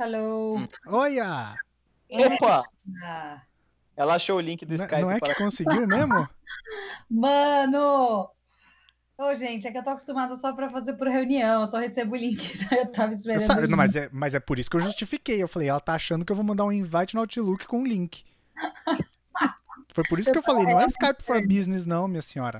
Hello. Olha! Opa! Ela achou o link do Não, Skype não é para... que conseguiu mesmo? Mano! Ô, gente, é que eu tô acostumada só pra fazer por reunião, eu só recebo o link. Eu tava Eu esperando. sa- o não, mas, é, mas é por isso que eu justifiquei. Eu falei, ela tá achando que eu vou mandar um invite no Outlook com um link. Foi por isso que eu falei, não é Skype for Business, não, minha senhora.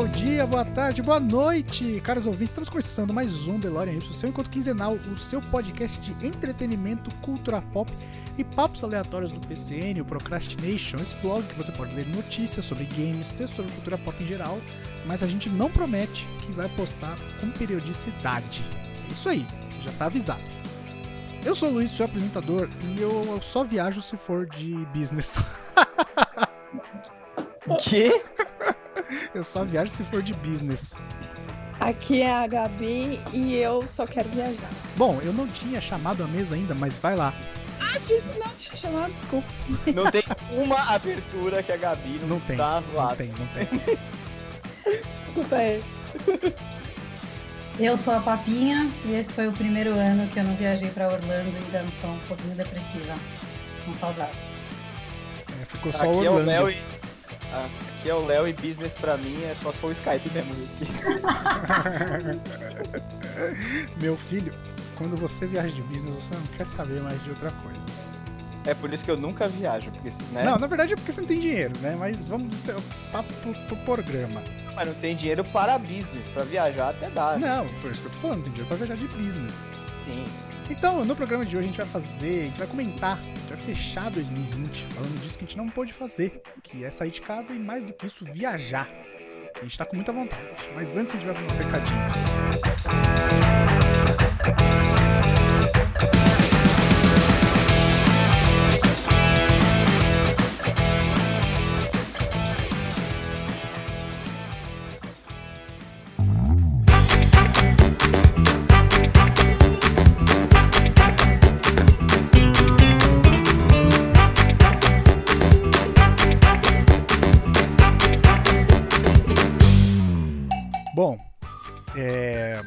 Bom dia, boa tarde, boa noite, caros ouvintes. Estamos começando mais um DeLorean Hits, o seu encontro quinzenal, o seu podcast de entretenimento, cultura pop e papos aleatórios do PCN, o Procrastination, esse blog que você pode ler notícias sobre games, textos sobre cultura pop em geral, mas a gente não promete que vai postar com periodicidade. É isso aí, você já tá avisado. Eu sou o Luiz, seu apresentador, e eu, só viajo se for de business. Quê? Eu só viajo se for de business. Aqui é a Gabi e eu só quero viajar. Bom, eu não tinha chamado a mesa ainda, mas vai lá. Ah, disse não, eu chamar, desculpa. Não tem uma abertura que a Gabi não, Não tem. dá uma Não zoada. tem, não tem. Desculpa aí. Eu sou a Papinha e esse foi o primeiro ano que eu não viajei pra Orlando e ainda estou um pouquinho depressiva. Com saudade. É, ficou só Aqui é o Orlando. Léo e... Ah, Aqui é o Léo e business pra mim é só se for o Skype mesmo. Meu filho, quando você viaja de business, você não quer saber mais de outra coisa. É por isso que eu nunca viajo, porque né? Não, na verdade é porque você não tem dinheiro, né? Mas vamos do seu papo pro, pro programa. Mas não tem dinheiro para business, pra viajar até dá. né? Não, por isso que eu tô falando, tem dinheiro pra viajar de business. Sim. Então, no programa de hoje a gente vai fazer, a gente vai comentar, fechar 2020 falando disso que a gente não pôde fazer, que é sair de casa e mais do que isso, viajar. A gente tá com muita vontade. Mas antes a gente vai para os recadinhos. Bom, é.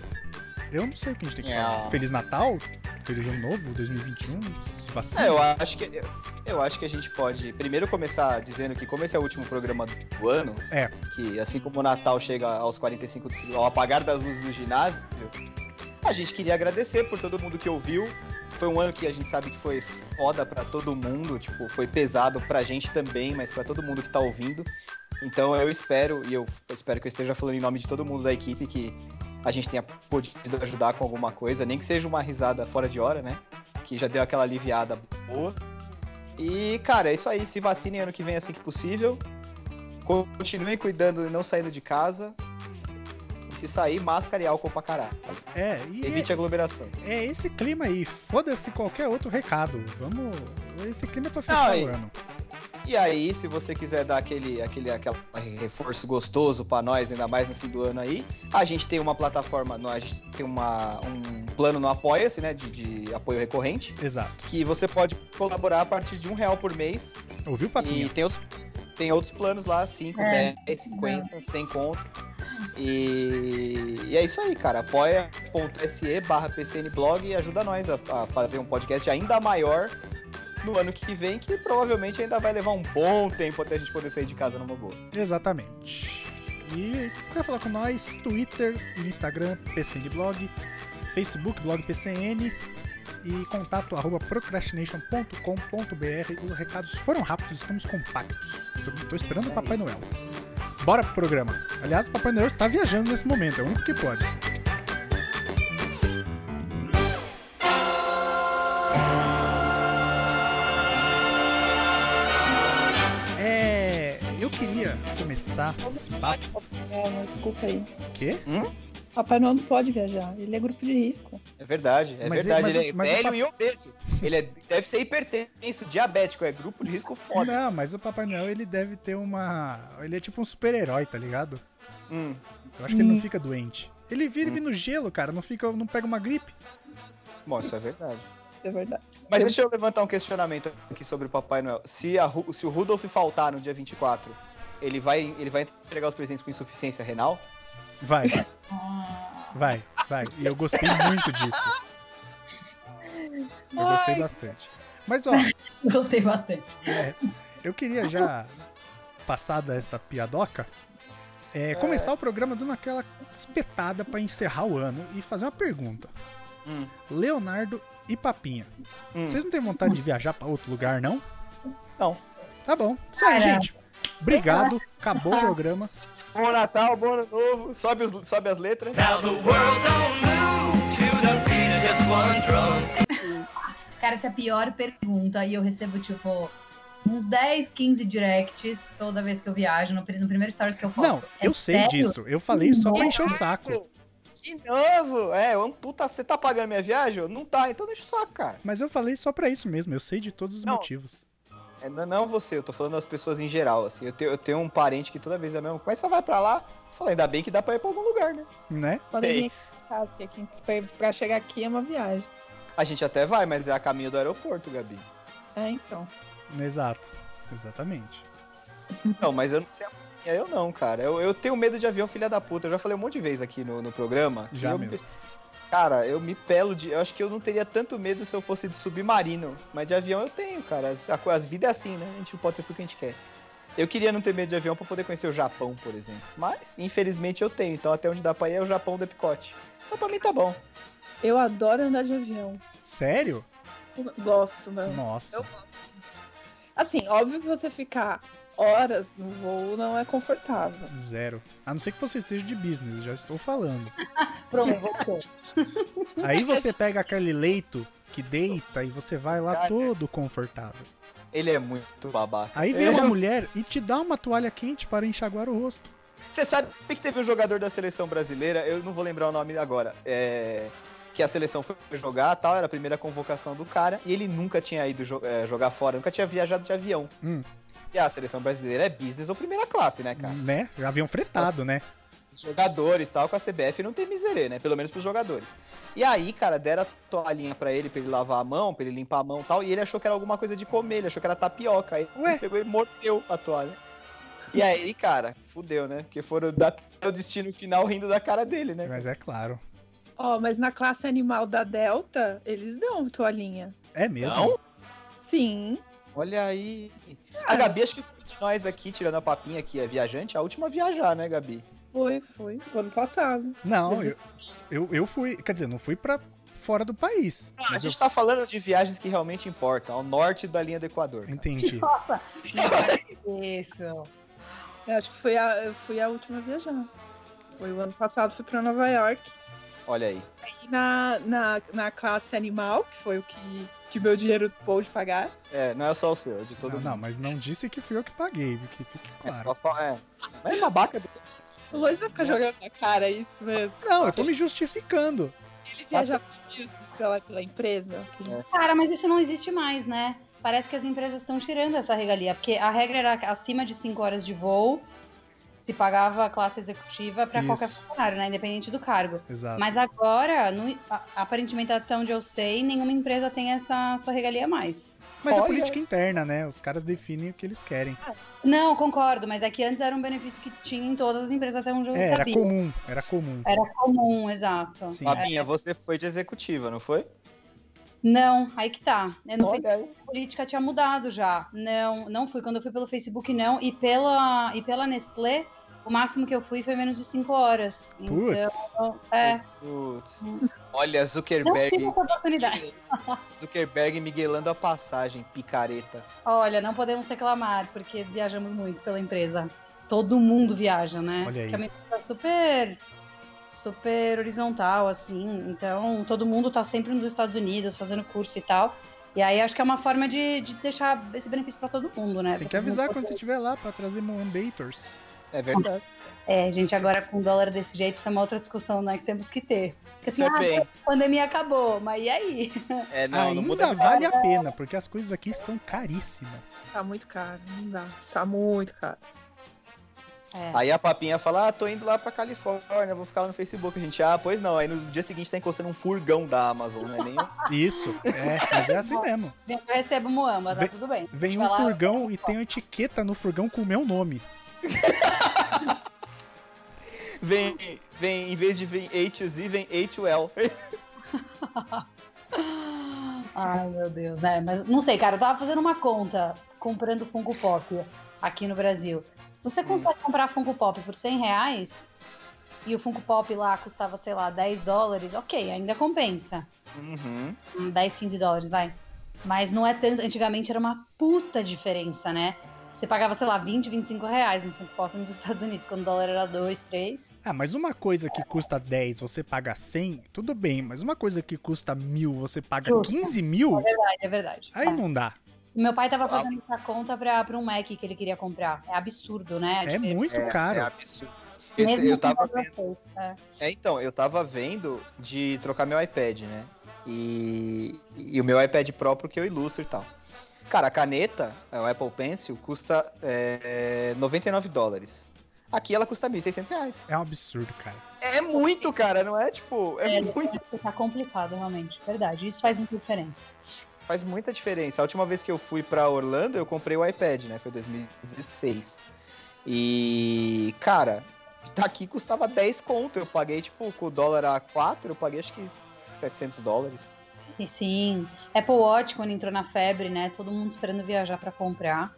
Eu não sei o que a gente tem que É. falar. Feliz Natal? Feliz Ano Novo, 2021? Se vacina. É, eu acho que eu, acho que a gente pode primeiro começar dizendo que como esse é o último programa do ano, É. que assim como o Natal chega aos 45 do ao apagar das luzes do ginásio, a gente queria agradecer por todo mundo que ouviu. Foi um ano que a gente sabe que foi foda pra todo mundo, tipo, foi pesado pra gente também, mas pra todo mundo que tá ouvindo. Então eu espero, e eu espero que eu esteja falando em nome de todo mundo da equipe, que a gente tenha podido ajudar com alguma coisa, nem que seja uma risada fora de hora, né? Que já deu aquela aliviada boa. E, cara, é isso aí. Se vacinem ano que vem assim que possível. Continuem cuidando e não saindo de casa. E se sair, máscara e álcool pra caralho. É, e Evite aglomerações. é, é esse clima aí. Foda-se qualquer outro recado. Vamos. Esse clima é pra fechar Não, o ano. E aí, se você quiser dar aquele, aquele, aquele reforço gostoso pra nós, ainda mais no fim do ano aí, a gente tem uma plataforma, nós- a gente tem uma, um plano no Apoia-se, né, de, de apoio recorrente, Exato. que você pode colaborar a partir de um real por mês. Ouviu, E papinho? tem outros, tem outros planos lá, 5, É. 10, 50, 100 conto. E, e é isso aí, cara. Apoia.se barra PCNblog e ajuda nós a, a fazer um podcast ainda maior no ano que vem, que provavelmente ainda vai levar um bom tempo até a gente poder sair de casa numa boa. Exatamente. E quer falar com nós? Twitter e Instagram, PCNblog, Facebook, blog PCN e contato arroba procrastination.com.br. Os recados foram rápidos, estamos compactos. Tô esperando o É Papai isso. Noel. Bora pro programa. Aliás, o Papai Noel está viajando nesse momento, é o único que pode. Queria começar esse papo. É, desculpa aí. O quê? Hum? Papai Noel não pode viajar, ele é grupo de risco. É verdade, é Mas verdade. ele- Ele, mas- é mas o velho e obeso. Ele é- deve ser hipertenso, diabético, é grupo de risco foda. Não, mas o Papai Noel ele deve ter uma. Ele é tipo um super-herói, tá ligado? Hum. Eu acho que ele não fica doente. Ele vive no gelo, cara, não fica, não pega uma gripe. Bom, isso é verdade. É verdade. Mas deixa eu levantar um questionamento aqui sobre o Papai Noel. Se, a se o Rudolf faltar no dia 24, ele vai, ele vai entregar os presentes com insuficiência renal? Vai, Ah, vai, vai. E eu gostei muito disso. Eu gostei bastante. Mas ó, Gostei bastante. É, eu queria já, passada esta piadoca, é, começar o programa dando aquela espetada pra encerrar o ano e fazer uma pergunta. Hum. Leonardo e Papinha, Hum. vocês não têm vontade de viajar pra outro lugar, não? Não. Tá bom. Isso aí, Cara. gente. Obrigado. Acabou o programa. Bom Natal, bom ano novo. Sobe, os- sobe as letras. Now the world don't move to the beat of just one drum. Cara, essa é a pior pergunta. E eu recebo, tipo, uns 10, 15 directs toda vez que eu viajo, no, no primeiro stories que eu posto. Não, É eu sei sério? disso. Eu falei só pra encher o saco. De novo? É, um puta, você tá pagando minha viagem? Não tá, então deixa o saco, cara. Mas eu falei só pra isso mesmo. Eu sei de todos os Não. motivos. É, não, não você, eu tô falando das pessoas em geral, assim. Eu tenho, eu tenho um parente que toda vez é mesmo. Mas você vai pra lá? Eu falei, ainda bem que dá pra ir pra algum lugar, né? Né? Quando a Sei. gente pra, pra chegar aqui é uma viagem. A gente até vai, mas é a caminho do aeroporto, Gabi. É, então. Exato. Exatamente. Não, mas eu não sei a eu não, cara. Eu, eu tenho medo de avião, filha da puta. Eu já falei um monte de vezes aqui no, no programa. Já eu- mesmo. Cara, eu me pelo de. Eu acho que eu não teria tanto medo se eu fosse de submarino. Mas de avião eu tenho, cara. As, a- as vidas é assim, né? A gente pode ter tudo que a gente quer. Eu queria não ter medo de avião pra poder conhecer o Japão, por exemplo. Mas, infelizmente, eu tenho. Então, até onde dá pra ir é o Japão do Epicote. Então, pra mim, tá bom. Eu adoro andar de avião. Sério? Gosto, né? Nossa. Eu- Assim, óbvio que você ficar horas no voo não é confortável. Zero. A não ser que você esteja de business, já estou falando. Pronto, voltou. Aí você pega aquele leito que deita e você vai lá Cara. todo confortável. Ele é muito babaca. Aí vem uma mulher e te dá uma toalha quente para enxaguar o rosto. Você sabe que teve um jogador da seleção brasileira, eu não vou lembrar o nome agora, é, que a seleção foi jogar tal, era a primeira convocação do cara, e ele nunca tinha ido jo- é, jogar fora, nunca tinha viajado de avião. Hum. E a seleção brasileira é business ou primeira classe, né, cara? Né? Avião fretado, né? Os jogadores tal, com a CBF não tem miserê, né? Pelo menos pros jogadores. E aí, cara, deram a toalhinha pra ele, pra ele lavar a mão, pra ele limpar a mão e tal, e ele achou que era alguma coisa de comer, ele achou que era tapioca. Aí Ué? ele pegou e mordeu a toalha. E aí, cara, fudeu, né? Porque foram dar o destino final rindo da cara dele, né? Mas é claro. Ó, mas na classe animal da Delta, eles dão toalhinha. É mesmo. Não? Sim. Olha aí. A Gabi, acho que foi de nós aqui, tirando a papinha que é viajante, a última a viajar, né, Gabi? Foi, foi. O ano passado. Não, eu, eu, eu fui. Quer dizer, não fui pra fora do país. a Mas eu gente tá falando de viagens que realmente importam, ao norte da linha do Equador. cara. entendi. Nossa. Isso. Eu acho que foi a, eu fui a última a viajar. Foi o ano passado, fui pra Nova York. Olha aí. E na, na, na classe animal, que foi o que, que meu dinheiro pôde pagar. É, não é só o seu, é de todo Não, mundo. não, mas não disse que fui eu que paguei, que fique É, claro. fa- é. Mas é babaca do... O Luiz vai ficar jogando na cara, é isso mesmo. Não, eu tô me justificando. Ele viaja pela, pela empresa. gente- Cara, mas isso não existe mais, né? Parece que as empresas estão tirando essa regalia, porque a regra era acima de 5 horas de voo se pagava a classe executiva para qualquer funcionário, né? Independente do cargo. Exato. Mas agora, no- aparentemente, até onde eu sei, nenhuma empresa tem essa, essa regalia mais. Mas é Olha. política interna, né? Os caras definem o que eles querem. Não, concordo, mas é que antes era um benefício que tinha em todas as empresas, até onde eu É, era comum, era comum. Era comum, exato. Sim. Babinha, você foi de executiva, não foi? Não, aí que tá. Eu não Olha aí. a política tinha mudado já. Não, não fui. Quando eu fui pelo Facebook, não. E pela, e pela Nestlé, o máximo que eu fui foi menos de 5 horas. Putz. Então, é, Putz. Olha, não Zuckerberg, tive essa oportunidade. Zuckerberg miguelando a passagem, picareta. Olha, não podemos reclamar, porque viajamos muito pela empresa. Todo mundo viaja, né? Olha aí. Porque é super, super horizontal, assim. Então, todo mundo tá sempre nos Estados Unidos fazendo curso e tal. E aí, acho que é uma forma de, de deixar esse benefício pra todo mundo, né? Você tem que avisar quando você estiver lá pra trazer Moambators. É verdade. É, gente, agora com dólar desse jeito, isso é uma outra discussão, né, que temos que ter. Porque assim, Também. ah, a pandemia acabou, mas e aí? É, não, não muda Ainda vale a pena, porque as coisas aqui estão caríssimas. Tá muito caro, não dá. Tá muito caro. É. Aí a papinha fala, ah, tô indo lá pra Califórnia, vou ficar lá no Facebook. A gente, ah, pois não. Aí no dia seguinte tá encostando um furgão da Amazon, não é nem... Isso, é, mas é assim mesmo. Eu recebo Moamba, tá Vem- tudo bem. Vem um furgão e tem uma etiqueta no furgão com o meu nome. vem, vem, em vez de vir A to Z, vem A to L. Ai, meu Deus, né? Mas não sei, cara, eu tava fazendo uma conta comprando Funko Pop aqui no Brasil. Se você consegue comprar Funko Pop por 100 reais e o Funko Pop lá custava, sei lá, 10 dólares, ok, ainda compensa. Uhum. Hum, 10, 15 dólares, vai. Mas não é tanto. Antigamente era uma puta diferença, né? Você pagava, sei lá, 20, 25 reais no Funko Pop nos Estados Unidos, quando o dólar era 2, 3. Ah, mas uma coisa que custa 10, você paga 100, tudo bem. Mas uma coisa que custa mil, você paga Justo. 15 mil, É verdade, é verdade. aí É. não dá. Meu pai tava fazendo essa conta pra, pra um Mac que ele queria comprar. É absurdo, né? É diferença. muito É, caro. é absurdo. Esse- Mesmo eu tava vendo, é. é, então, eu tava vendo de trocar meu iPad, né? E, e o meu iPad Pro porque eu ilustro e tal. Cara, a caneta, o Apple Pencil, custa é, 99 dólares. Aqui ela custa 1.600 reais. É um absurdo, cara. É muito, cara, não é tipo. É, É, muito. Tá complicado, realmente. Verdade. Isso faz muita diferença. Faz muita diferença. A última vez que eu fui pra Orlando, eu comprei o iPad, né? Foi 2016. E, cara, aqui custava 10 conto. Eu paguei, tipo, com o dólar a 4, eu paguei acho que 700 dólares. E sim, Apple Watch, quando entrou na febre, né? Todo mundo esperando viajar pra comprar.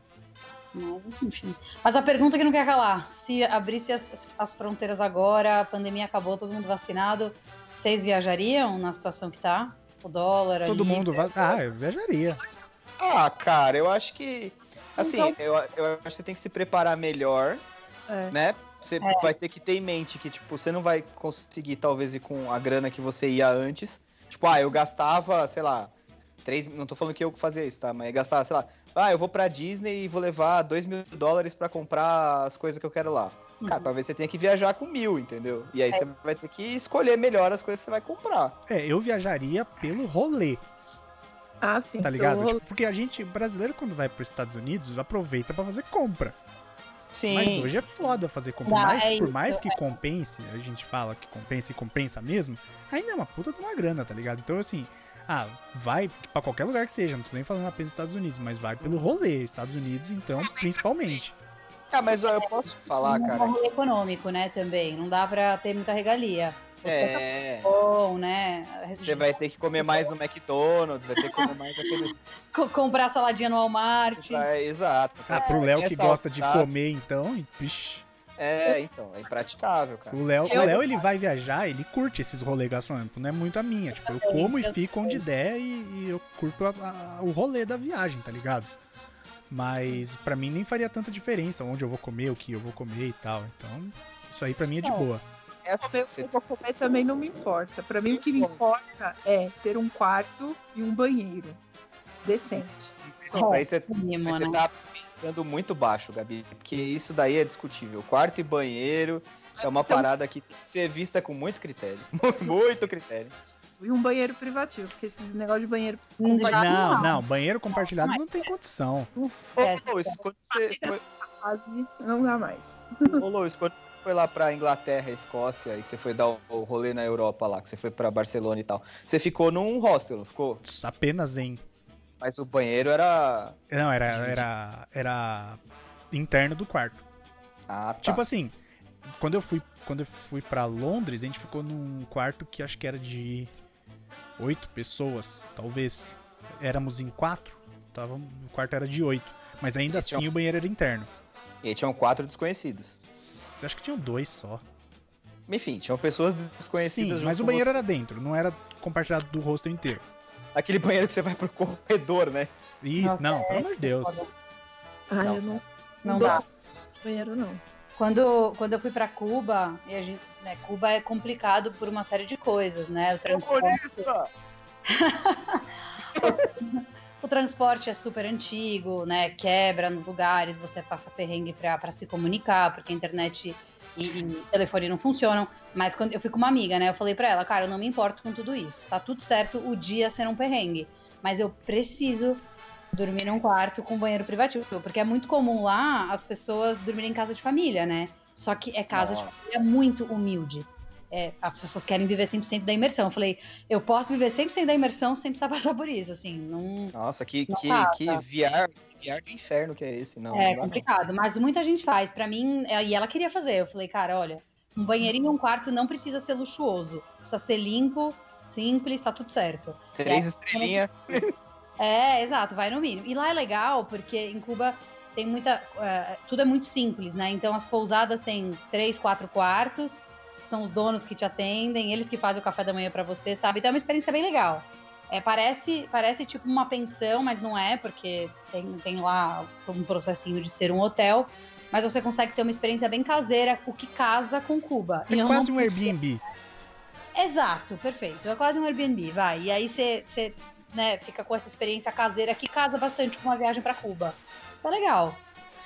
Mas, enfim. Mas a pergunta que não quer calar: se abrisse as, as fronteiras agora, a pandemia acabou, todo mundo vacinado, vocês viajariam na situação que tá? O dólar Todo ali, mundo vai. Ah, eu viajaria. Ah, cara, eu acho que. Assim, Então- eu, eu acho que você tem que se preparar melhor, É. né? Você vai ter que ter em mente que, tipo, você não vai conseguir, talvez, ir com a grana que você ia antes. Tipo, ah, eu gastava, sei lá, três. Não tô falando que eu fazia isso, tá? Mas gastava, sei lá, ah, eu vou pra Disney e vou levar dois mil dólares pra comprar as coisas que eu quero lá. Cara, Uhum. talvez você tenha que viajar com mil, entendeu? E aí você vai ter que escolher melhor as coisas que você vai comprar. É, eu viajaria pelo rolê, Ah, sim. tá ligado? Tipo, porque a gente, brasileiro, quando vai pros Estados Unidos, aproveita pra fazer compra. Sim. Mas hoje é foda fazer compra. Mas, é por mais que compense, a gente fala que compensa e compensa mesmo, ainda é uma puta de uma grana, tá ligado? Então, assim, ah, vai pra qualquer lugar que seja, não tô nem falando apenas dos Estados Unidos, mas vai pelo rolê, Estados Unidos, então, principalmente. Ah, mas ó, eu posso falar, é cara. um rolê econômico, né? Também. Não dá pra ter muita regalia. É. Bom, né? Você vai ter que comer mais no McDonald's, vai ter que comer mais aqueles. Co- comprar saladinha no Walmart. É, exato. Ah, pro Léo que gosta de comer, então, vixi. É, então, é impraticável, cara. O Léo, o Léo, ele vai viajar, ele curte esses rolês gastronômicos, não é muito a minha. Tipo, eu como e fico onde der e, e eu curto a- a- o rolê da viagem, tá ligado? Mas pra mim nem faria tanta diferença onde eu vou comer, o que eu vou comer e tal. Então, isso aí pra mim é de Não. boa. É, Comer o que você- eu vou comer também não me importa. Pra mim, o que me importa é ter um quarto e um banheiro decente. Isso aí você, você né? tá pensando muito baixo, Gabi. Porque isso daí é discutível. Quarto e banheiro é uma Então- parada que tem que ser vista com muito critério. muito critério. E um banheiro privativo, porque esses negócios de banheiro. Não, já Não, não, banheiro compartilhado não tem condição. É, Ô, quando você foi, Quase não dá mais. ô, Lois, quando você foi lá pra Inglaterra, Escócia, e você foi dar o, o rolê na Europa lá, que você foi pra Barcelona e tal, você ficou num hostel, não ficou? Apenas em. Mas o banheiro era. Não, era, era, era interno do quarto. Ah, tá. Tipo assim, quando eu fui, quando eu fui para Londres, a gente ficou num quarto que acho que era de oito pessoas, talvez. Éramos em quatro, tava, o quarto era de oito, mas ainda E assim o banheiro era interno. E aí tinham quatro desconhecidos. S- Acho que tinham dois só. Enfim, tinham pessoas desconhecidas Sim, mas o banheiro era dentro, não era compartilhado do hostel inteiro. Aquele banheiro que você vai pro corredor, né? Isso, Nossa, não, é pelo amor de Deus. Ah, Não. eu não, Não dou dá. banheiro, não. Quando, quando eu fui pra Cuba, e a gente, né, Cuba é complicado por uma série de coisas, né? O transporte, o transporte é super antigo, né? Quebra nos lugares, você passa perrengue pra se comunicar, porque a internet e, e telefone não funcionam. Mas quando eu fui com uma amiga, né? Eu falei pra ela, cara, eu não me importo com tudo isso. Tá tudo certo o dia ser um perrengue. Mas eu preciso dormir num quarto com banheiro privativo. Porque é muito comum lá as pessoas dormirem em casa de família, né? Só que é casa Nossa. de família muito humilde. É, as pessoas querem viver 100% da imersão. Eu falei, eu posso viver 100% da imersão sem precisar passar por isso, assim, não... Nossa, que, Não que, passa. que VR, VR do inferno que é esse, não. É não complicado, mas muita gente faz. Pra mim, é, e ela queria fazer. Eu falei, cara, olha, um banheirinho e um quarto não precisa ser luxuoso. Precisa ser limpo, simples, tá tudo certo. não. Três estrelinhas. É, exato, vai no mínimo. E lá é legal, porque em Cuba tem muita. é, tudo é muito simples, né? Então as pousadas têm três, quatro quartos, são os donos que te atendem, eles que fazem o café da manhã pra você, sabe? Então é uma experiência bem legal. É, parece, parece tipo uma pensão, mas não é, porque tem, tem lá um processinho de ser um hotel. Mas você consegue ter uma experiência bem caseira, o que casa com Cuba. É quase não- um Airbnb. Exato, perfeito. É quase um Airbnb, vai. E aí você, né, fica com essa experiência caseira que casa bastante com uma viagem pra Cuba. Tá legal.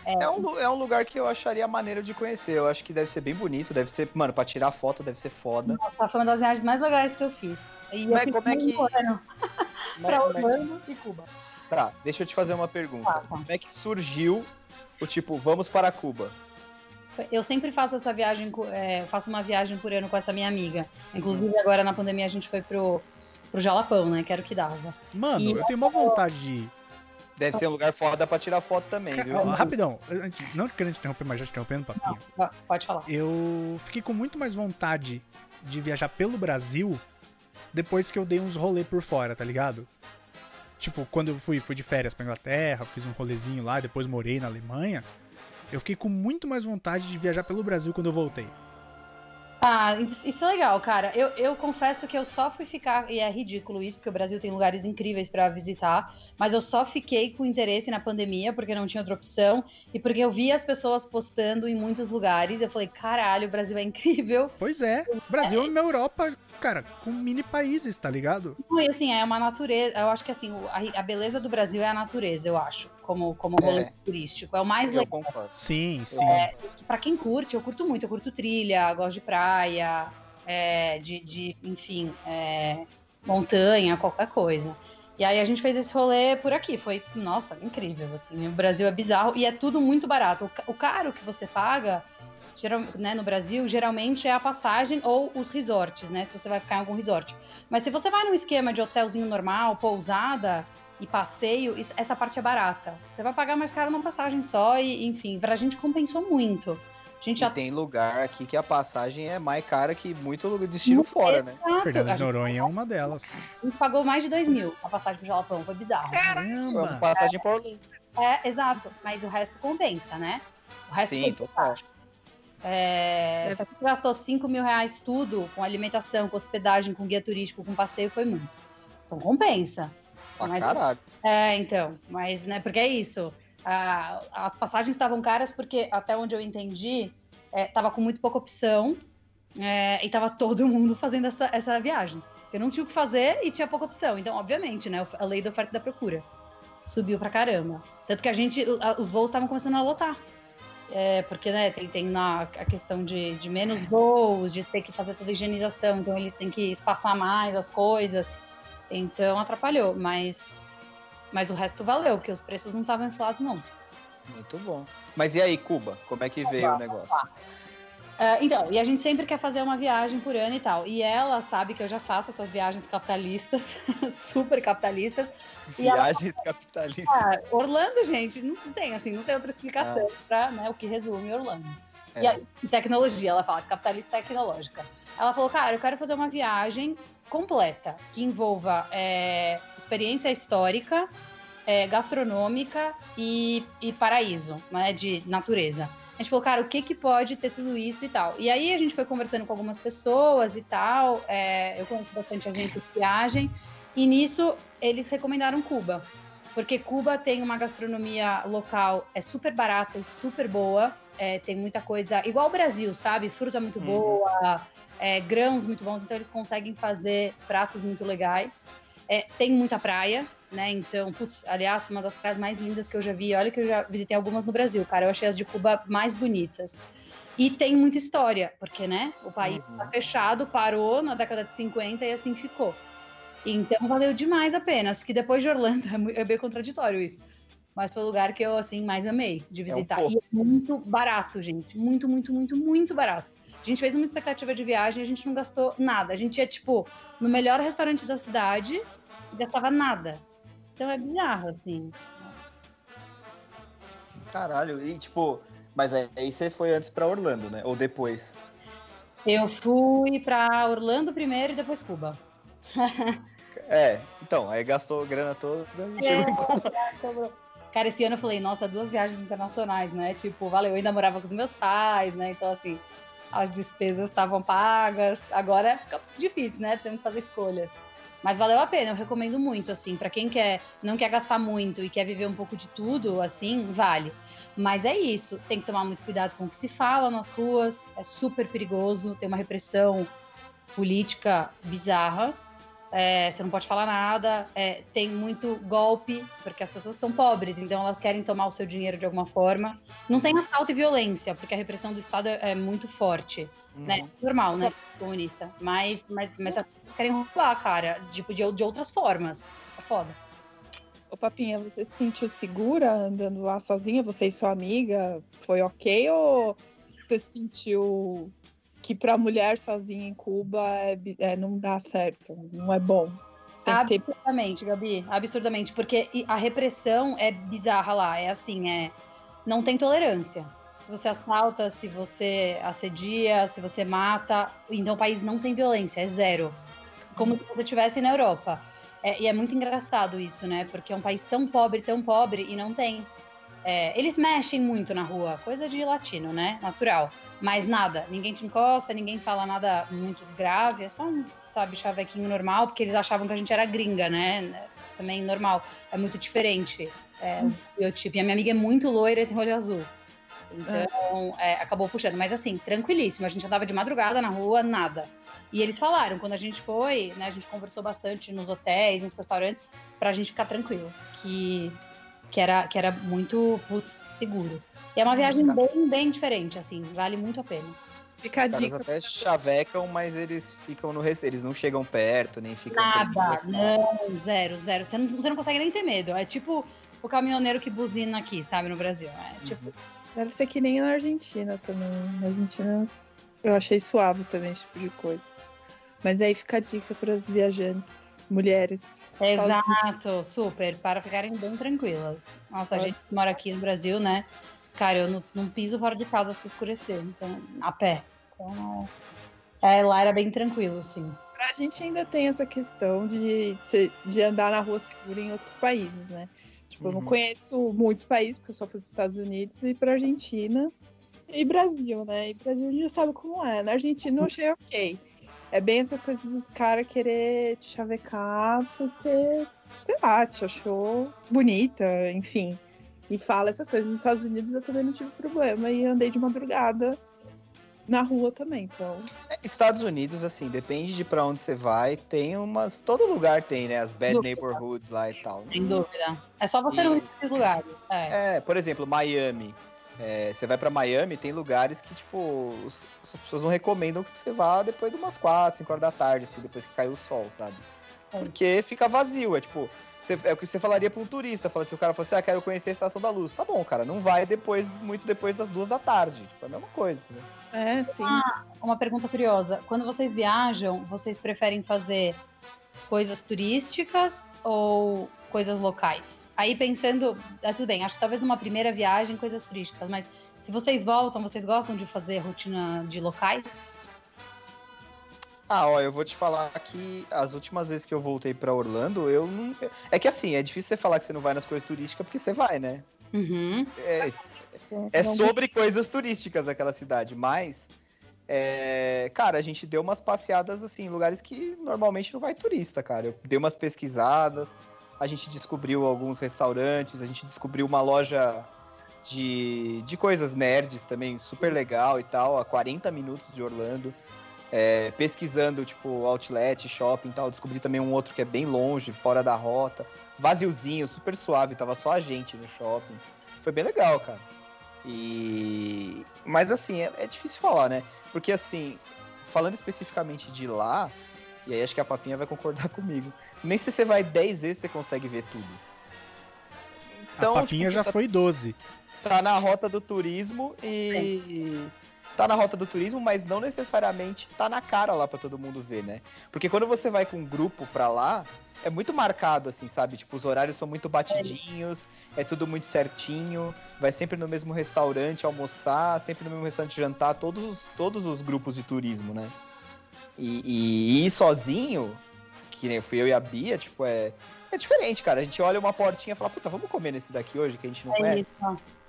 É um, lu- é um lugar que eu acharia maneiro de conhecer. Eu acho que deve ser bem bonito, deve ser, mano, pra tirar foto deve ser foda. Nossa, foi uma das viagens mais legais que eu fiz. E eu Mas fiz como é que- um ano pra mas- Orlando e Cuba. tá, deixa eu te fazer uma pergunta. Tá, tá. Como é que surgiu o tipo, vamos para Cuba? Eu sempre faço essa viagem, é, faço uma viagem por ano com essa minha amiga. Inclusive, agora na pandemia a gente foi pro, pro Jalapão, né? Que era o que dava. Mano, E- eu tenho uma vontade de ir. Deve ser um lugar foda pra tirar foto também, Ca- viu? ó, rapidão, não querendo te interromper, mas já te interrompendo, papinho. Ó, Pode falar. Eu fiquei com muito mais vontade de viajar pelo Brasil depois que eu dei uns rolê por fora, tá ligado? Tipo, quando eu fui, fui de férias pra Inglaterra, fiz um rolezinho lá, depois morei na Alemanha. Eu fiquei com muito mais vontade de viajar pelo Brasil quando eu voltei. Ah, isso é legal, cara. Eu, eu confesso que eu só fui ficar, e é ridículo isso, porque o Brasil tem lugares incríveis pra visitar, mas eu só fiquei com interesse na pandemia, porque não tinha outra opção, e porque eu vi as pessoas postando em muitos lugares, eu falei, caralho, o Brasil é incrível. Pois é, Brasil é uma Europa, cara, com mini países, tá ligado? E assim, é uma natureza, eu acho que assim, o- a, a beleza do Brasil é a natureza, eu acho, como, como rolê É. turístico. É o mais Eu legal. concordo. Sim, sim. Pra quem curte, eu curto muito, eu curto trilha, gosto de praia, é, de, de, enfim, é, montanha, qualquer coisa. E aí a gente fez esse rolê por aqui, foi, nossa, incrível, assim, o Brasil é bizarro e é tudo muito barato. O, o caro que você paga, geral, né, no Brasil, geralmente é a passagem ou os resorts, né, se você vai ficar em algum resort. Mas se você vai num esquema de hotelzinho normal, pousada e passeio, essa parte é barata. Você vai pagar mais caro numa passagem só e, enfim, pra gente compensou muito. A gente E já tem lugar aqui que a passagem é mais cara que muito lugar destino fora, né? Exato. Fernando A de Noronha é uma delas. A gente pagou mais de 2 mil a passagem pro Jalapão, foi bizarro. É uma Caramba! passagem por Orlando. É, exato, mas o resto compensa, né? O resto Sim, foi total. É, se você gastou 5 mil reais tudo, com alimentação, com hospedagem, com guia turístico, com passeio, foi muito. Então compensa. Pra Mas- caralho. É, então, mas, né, porque é isso. a- as passagens estavam caras porque, até onde eu entendi, é, tava com muito pouca opção é, e tava todo mundo fazendo essa, essa viagem. Eu não tinha o que fazer e tinha pouca opção. Então, obviamente, né, a lei da oferta e da procura subiu pra caramba. Tanto que a gente, os voos estavam começando a lotar. É, porque, né, tem, tem na, a questão de, de menos voos, de ter que fazer toda a higienização, então eles têm que espaçar mais as coisas. Então atrapalhou, mas mas o resto valeu, porque os preços não estavam inflados, não. Muito bom. Mas e aí, Cuba? Como é que veio o negócio? Ah, então, e a gente sempre quer fazer uma viagem por ano e tal. E ela sabe que eu já faço essas viagens capitalistas, super capitalistas. E ela- Viagens capitalistas. Ah, Orlando, gente, não tem assim, não tem outra explicação pra né, o que resume Orlando. É. E, a, e tecnologia, ela fala, capitalista tecnológica. Ela falou, cara, eu quero fazer uma viagem completa, que envolva é, experiência histórica, é, gastronômica e, e paraíso, né, de natureza. A gente falou, cara, o que que pode ter tudo isso e tal. E aí a gente foi conversando com algumas pessoas e tal, é, eu conheço bastante agência de viagem, e nisso eles recomendaram Cuba. Porque Cuba tem uma gastronomia local, é super barata e super boa. é, tem muita coisa, igual o Brasil, sabe? Fruta muito Uhum. boa, é, grãos muito bons, então eles conseguem fazer pratos muito legais. É, tem muita praia, né? Então, putz, aliás, uma das praias mais lindas que eu já vi. Olha que eu já visitei algumas no Brasil, cara. Eu achei as de Cuba mais bonitas. E tem muita história, porque, né? O país Uhum. tá fechado, parou na década de 50 e assim ficou. Então valeu demais a pena. Acho que depois de Orlando, é mui- é bem contraditório isso. Mas foi o lugar que eu, assim, mais amei de visitar. pouco. e é muito barato, gente. Muito, muito, muito, muito barato. A gente fez uma expectativa de viagem e a gente não gastou nada. A gente ia, tipo, no melhor restaurante da cidade e gastava nada. Então é bizarro, assim. Caralho, e tipo, mas aí você foi antes pra Orlando, né? Ou depois? Eu fui pra Orlando primeiro e depois Cuba. É, então, aí gastou grana toda e É. chegou em Cuba. Cara, esse ano eu falei, nossa, duas viagens internacionais, né? Tipo, valeu, eu ainda morava com os meus pais, né? Então, assim, as despesas estavam pagas. Agora fica difícil, né? Temos que fazer escolhas. Mas valeu a pena, eu recomendo muito, assim, pra quem quer, não quer gastar muito e quer viver um pouco de tudo, assim, vale. Mas é isso, tem que tomar muito cuidado com o que se fala nas ruas, é super perigoso, tem uma repressão política bizarra. É, você não pode falar nada, é, tem muito golpe, porque as pessoas são pobres, então elas querem tomar o seu dinheiro de alguma forma. Não tem assalto e violência, porque a repressão do Estado é, é muito forte, né? Uhum. Normal, né? Comunista. Mas, mas, mas as pessoas querem roubar, cara, tipo, de, de outras formas. É foda. Ô, Papinha, você se sentiu segura andando lá sozinha? Você e sua amiga? Foi ok? Ou você sentiu que pra mulher sozinha em Cuba é é, não dá certo? Não é bom? Tem que ter... Absurdamente, Gabi, absurdamente, porque a repressão é bizarra lá, é assim, é não tem tolerância. Se você assalta, se você assedia, se você mata, então o país não tem violência, é zero. Como se você estivesse na Europa. É, e é muito engraçado isso, né? Porque é um país tão pobre, tão pobre, e não tem. É, eles mexem muito na rua, coisa de latino, né? Natural. Mas nada, ninguém te encosta, ninguém fala nada muito grave, é só um, sabe, chavequinho normal, porque eles achavam que a gente era gringa, né? Também normal. É muito diferente. É, o biotipo. E a minha amiga é muito loira e tem olho azul. Então, é, acabou puxando. Mas assim, tranquilíssimo. A gente andava de madrugada na rua, nada. E eles falaram, quando a gente foi, né? A gente conversou bastante nos hotéis, nos restaurantes, pra gente ficar tranquilo. Que, que, era, que era muito, putz, seguro. E é uma viagem Os bem, bem diferente, assim. Vale muito a pena. Fica a Os caras dica. até chavecam, mas eles ficam no receio. Eles não chegam perto, nem ficam Nada, não, zero, zero. Você não, você não consegue nem ter medo. É tipo o caminhoneiro que buzina aqui, sabe, no Brasil. É tipo, Deve ser que nem na Argentina também. Na Argentina eu achei suave também esse tipo de coisa. Mas aí fica a dica para as viajantes, mulheres. sozinhas. Exato, super, para ficarem bem tranquilas. Nossa, a Olha. gente mora aqui no Brasil, né? Cara, eu não, não piso fora de casa se escurecer, então, a pé. Então, é, lá era bem tranquilo, assim. A gente ainda tem essa questão de, de andar na rua segura em outros países, né? Tipo, eu não Uhum. conheço muitos países, porque eu só fui para os Estados Unidos e para Argentina e Brasil, né? E Brasil a gente já sabe como é. Na Argentina eu achei ok. É bem essas coisas dos caras querer te chavecar porque, sei lá, te achou bonita, enfim. E fala essas coisas. Nos Estados Unidos eu também não tive problema e andei de madrugada na rua também, então. É, Estados Unidos, assim, depende de pra onde você vai, tem umas. Todo lugar tem, né? As bad Dúvida. neighborhoods lá e tal. Sem dúvida. É só você E- não ir lugares. É. É, por exemplo, Miami. É, você vai pra Miami, tem lugares que, tipo, os- as pessoas não recomendam que você vá depois de umas 4, 5 horas da tarde, assim, depois que caiu o sol, sabe? É. Porque fica vazio, é tipo, você- é o que você falaria pra um turista, fala, se o cara fala assim, ah, quero conhecer a Estação da Luz. Tá bom, cara, não vai depois, muito depois das duas da tarde. Tipo, é a mesma coisa, entendeu? É, sim. Uma pergunta curiosa. Quando vocês viajam, vocês preferem fazer coisas turísticas ou coisas locais? Aí pensando, ah, tudo bem, acho que talvez numa primeira viagem coisas turísticas, mas se vocês voltam, vocês gostam de fazer rotina de locais? Ah, ó, eu vou te falar que as últimas vezes que eu voltei pra Orlando, eu não. É que assim, é difícil você falar que você não vai nas coisas turísticas porque você vai, né? Uhum. É, É sobre coisas turísticas aquela cidade, mas. é, cara, a gente deu umas passeadas assim, em lugares que normalmente não vai turista, cara. Eu dei umas pesquisadas, a gente descobriu alguns restaurantes, a gente descobriu uma loja de, de coisas nerds também, super legal e tal, a 40 minutos de Orlando. É, pesquisando, tipo, outlet, shopping e tal, descobri também um outro que é bem longe, fora da rota. Vaziozinho, super suave, tava só a gente no shopping. Foi bem legal, cara. E. Mas assim, é, é difícil falar, né? Porque assim, falando especificamente de lá, e aí acho que a papinha vai concordar comigo. Nem se você vai 10 vezes você consegue ver tudo. Então, a papinha tipo, já tá- foi 12. tá na rota do turismo e tá na rota do turismo, mas não necessariamente tá na cara lá pra todo mundo ver, né? Porque quando você vai com um grupo pra lá, é muito marcado assim, sabe? Tipo, os horários são muito batidinhos, é tudo muito certinho, vai sempre no mesmo restaurante almoçar, sempre no mesmo restaurante jantar, todos os, todos os grupos de turismo, né? E, e ir sozinho, que nem fui eu e a Bia, tipo, é é diferente, cara. A gente olha uma portinha e fala, puta, vamos comer nesse daqui hoje que a gente não É conhece? isso.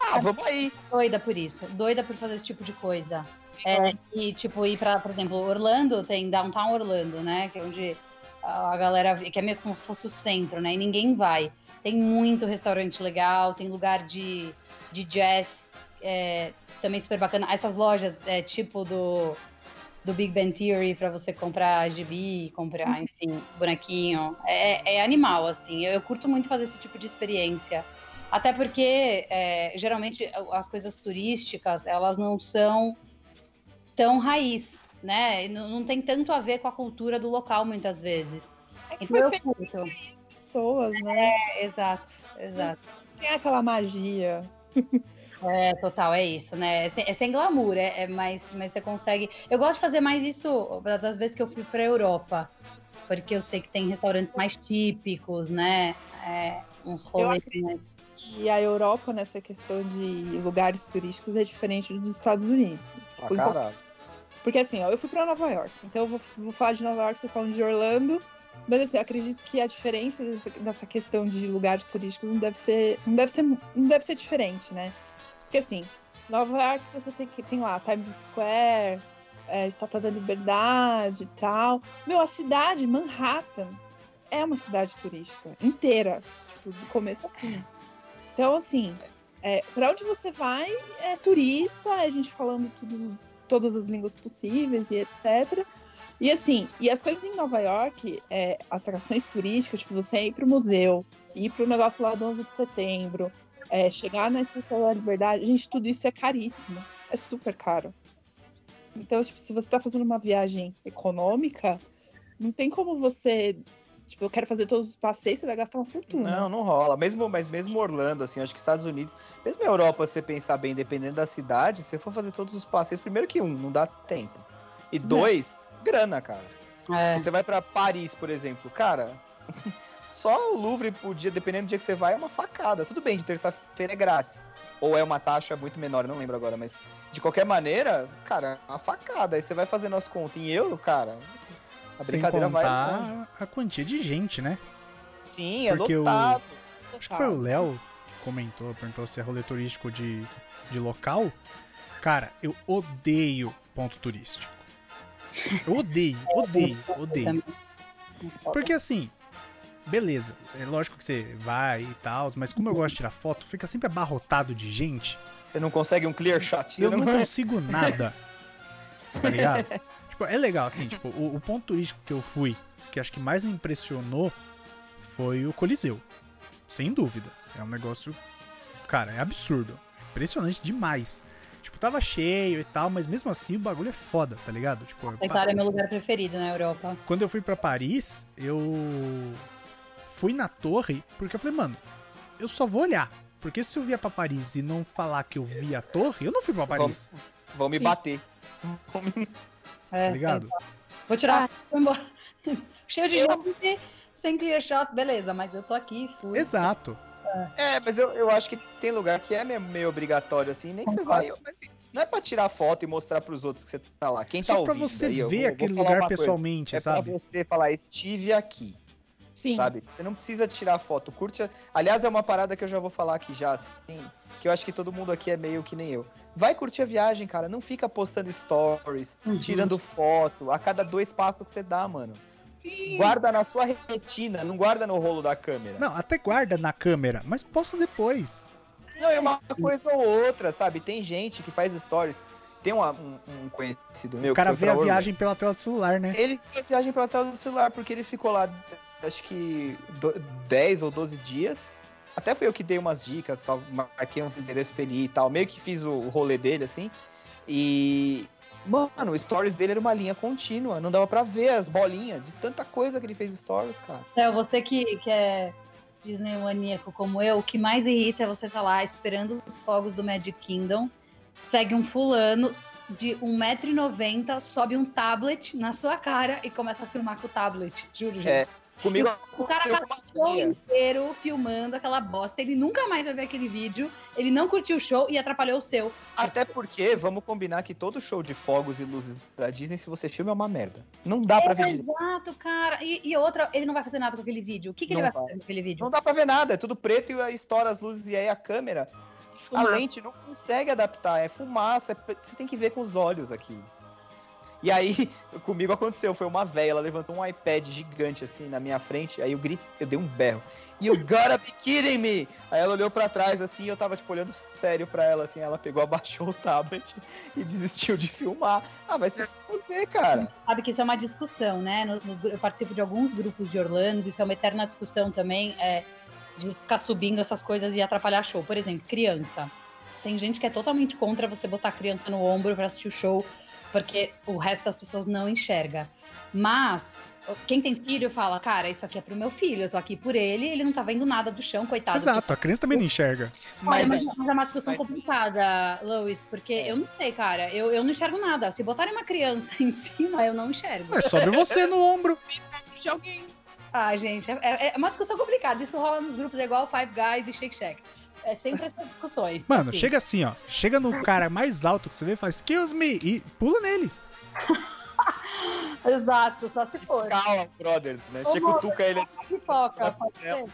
Ah, vamos aí. Doida por isso. Doida por fazer esse tipo de coisa. É, e, tipo, ir pra, por exemplo, Orlando, tem Downtown Orlando, né? Que é onde a galera. que é meio como se fosse o centro, né? E ninguém vai. Tem muito restaurante legal, tem lugar de, de jazz é, também super bacana. Essas lojas, é, tipo do, do Big Bang Theory, pra você comprar gibi, comprar, enfim, bonequinho. É, é animal, assim. Eu, eu curto muito fazer esse tipo de experiência. Até porque, é, geralmente, as coisas turísticas, elas não são tão raiz, né? Não, não tem tanto a ver com a cultura do local, muitas vezes. É que Então foi feito curto. pessoas, né? É, exato, exato. Tem aquela magia. É, total, é isso, né? É sem, é sem glamour, é, é mais, mas você consegue. Eu gosto de fazer mais isso das vezes que eu fui pra Europa, porque eu sei que tem restaurantes mais típicos, né? É, uns rolês. E a Europa, nessa questão de lugares turísticos, é diferente dos Estados Unidos. Ah, Por- caralho. Porque assim, ó, eu fui pra Nova York, então eu vou, vou falar de Nova York, vocês falam de Orlando. Mas assim, eu acredito que a diferença dessa, dessa questão de lugares turísticos não deve ser. Não deve ser, não deve ser diferente, né? Porque assim, Nova York você tem, que, tem lá Times Square, é, Estátua da Liberdade e tal. Meu, a cidade, Manhattan, é uma cidade turística inteira. Tipo, do começo ao fim. Então, assim, é, para onde você vai é turista, é gente falando tudo, todas as línguas possíveis e etc. E assim, e as coisas em Nova York, é, atrações turísticas, tipo, você ir pro museu, ir pro negócio lá do 11 de setembro, é, chegar na Estátua da Liberdade, gente, tudo isso é caríssimo. É super caro. Então, tipo, se você tá fazendo uma viagem econômica, não tem como você. Tipo, eu quero fazer todos os passeios, você vai gastar uma fortuna. Não, não rola. Mesmo, mas mesmo Orlando, assim, acho que Estados Unidos, mesmo a Europa, se você pensar bem, dependendo da cidade, se você for fazer todos os passeios, primeiro que um, não dá tempo. E dois, grana, cara. É, Você vai pra Paris, por exemplo, cara, só o Louvre por dia, dependendo do dia que você vai, é uma facada. Tudo bem, de terça-feira é grátis. Ou é uma taxa muito menor, eu não lembro agora, mas de qualquer maneira, cara, é uma facada. Aí você vai fazendo as contas em euro, cara. A Sem brincadeira vai longe. contar a quantia de gente, né? Sim, é Porque o- lotado. Acho que foi o Léo que comentou, perguntou se é rolê turístico de, de local. Cara, eu odeio ponto turístico. Eu odeio, odeio, odeio. Porque assim, beleza, é lógico que você vai e tal, mas como eu gosto de tirar foto, fica sempre abarrotado de gente. Você não consegue um clear shot. Eu não não... consigo nada. Tá ligado? Tipo, é legal, assim, tipo, o, o ponto turístico que eu fui, que acho que mais me impressionou, foi o Coliseu. Sem dúvida. É um negócio. Cara, é absurdo. Impressionante demais. Tipo, tava cheio e tal, mas mesmo assim o bagulho é foda, tá ligado? Tipo, A Itália é meu lugar preferido na Europa. quando eu fui pra Paris, eu fui na torre, porque eu falei, mano, eu só vou olhar. Porque se eu vier pra Paris e não falar que eu vi a torre, eu não fui pra Paris, Vão me Sim. bater. É, tá ligado? Vou tirar, vou embora. Cheio de Eu- gente, sem clear shot, beleza, mas eu tô aqui, fui. Exato. É, mas eu, eu acho que tem lugar que é meio, meio obrigatório, assim, nem que você vai. Mas, assim, não é pra tirar foto e mostrar pros outros que você tá lá. Quem tá Só pra ouvindo você aí, ver vou- vou aquele falar lugar uma coisa. pessoalmente, É sabe? pra você falar, estive aqui, Sim. sabe? Você não precisa tirar foto, curte. a- Aliás, é uma parada que eu já vou falar aqui já, assim, que eu acho que todo mundo aqui é meio que nem eu. Vai curtir a viagem, cara. Não fica postando stories, Uhum. tirando foto a cada dois passos que você dá, mano. Sim. Guarda na sua retina, não guarda no rolo da câmera. Não, até guarda na câmera, mas posta depois. Não, é uma coisa ou outra, sabe? Tem gente que faz stories Tem uma- um, um conhecido meu O cara vê a Orlando. viagem pela tela do celular, né? Ele fez a viagem pela tela do celular, porque ele ficou lá, acho que do- 10 ou 12 dias. Até foi eu que dei umas dicas, marquei uns endereços pra ele ir e tal. Meio que fiz o, rolê dele, assim. E. Mano, o stories dele era uma linha contínua. Não dava pra ver as bolinhas de tanta coisa que ele fez stories, cara. É, você que, que é Disney maníaco como eu, o que mais irrita é você estar lá esperando os fogos do Magic Kingdom, segue um fulano de 1,90m, sobe um tablet na sua cara e começa a filmar com o tablet. Juro, gente. É, Comigo O cara passou inteiro filmando aquela bosta. Ele nunca mais vai ver aquele vídeo. Ele não curtiu o show e atrapalhou o seu. Até porque, vamos combinar que todo show de fogos e luzes da Disney, se você filma, é uma merda. Não dá pra ver. Exato, cara. E, e outra, ele não vai fazer nada com aquele vídeo. O que, que ele vai, vai. fazer com aquele vídeo? Não dá pra ver nada, é tudo preto e aí estoura as luzes e aí a câmera, a Fumaça. lente não consegue adaptar, é fumaça, é você tem que ver com os olhos aqui. E aí, comigo aconteceu, foi uma véia, ela levantou um iPad gigante assim na minha frente, aí eu gritei, eu dei um berro. You gotta be kidding me! Aí ela olhou pra trás assim, e eu tava tipo olhando sério pra ela assim, ela pegou, abaixou o tablet e desistiu de filmar. Ah, vai se fuder, cara. Sabe que isso é uma discussão, né? No- no- eu participo de alguns grupos de Orlando, isso é uma eterna discussão também, é, de ficar subindo essas coisas e atrapalhar show. Por exemplo, criança. Tem gente que é totalmente contra você botar a criança no ombro pra assistir o show, porque o resto das pessoas não enxerga. Mas quem tem filho fala, cara, isso aqui é pro meu filho, eu tô aqui por ele, ele não tá vendo nada do chão, coitado. Exato, a criança também não enxerga. Olha, Mas, mas, mas é uma discussão mas- complicada, Lois, porque É. eu não sei, cara. Eu, eu não enxergo nada. Se botarem uma criança em cima, eu não enxergo. É, sobe você no ombro. De alguém. Ah, gente, é, é- é uma discussão complicada. Isso rola nos grupos, é igual Five Guys e Shake Shack. É sempre essas discussões. Mano, assim. chega assim, ó. Chega no cara mais alto que você vê e fala, excuse me, e pula nele. Exato, só se for. escala, brother, né? Ô, o tuca ele Pipoca, pode Céu.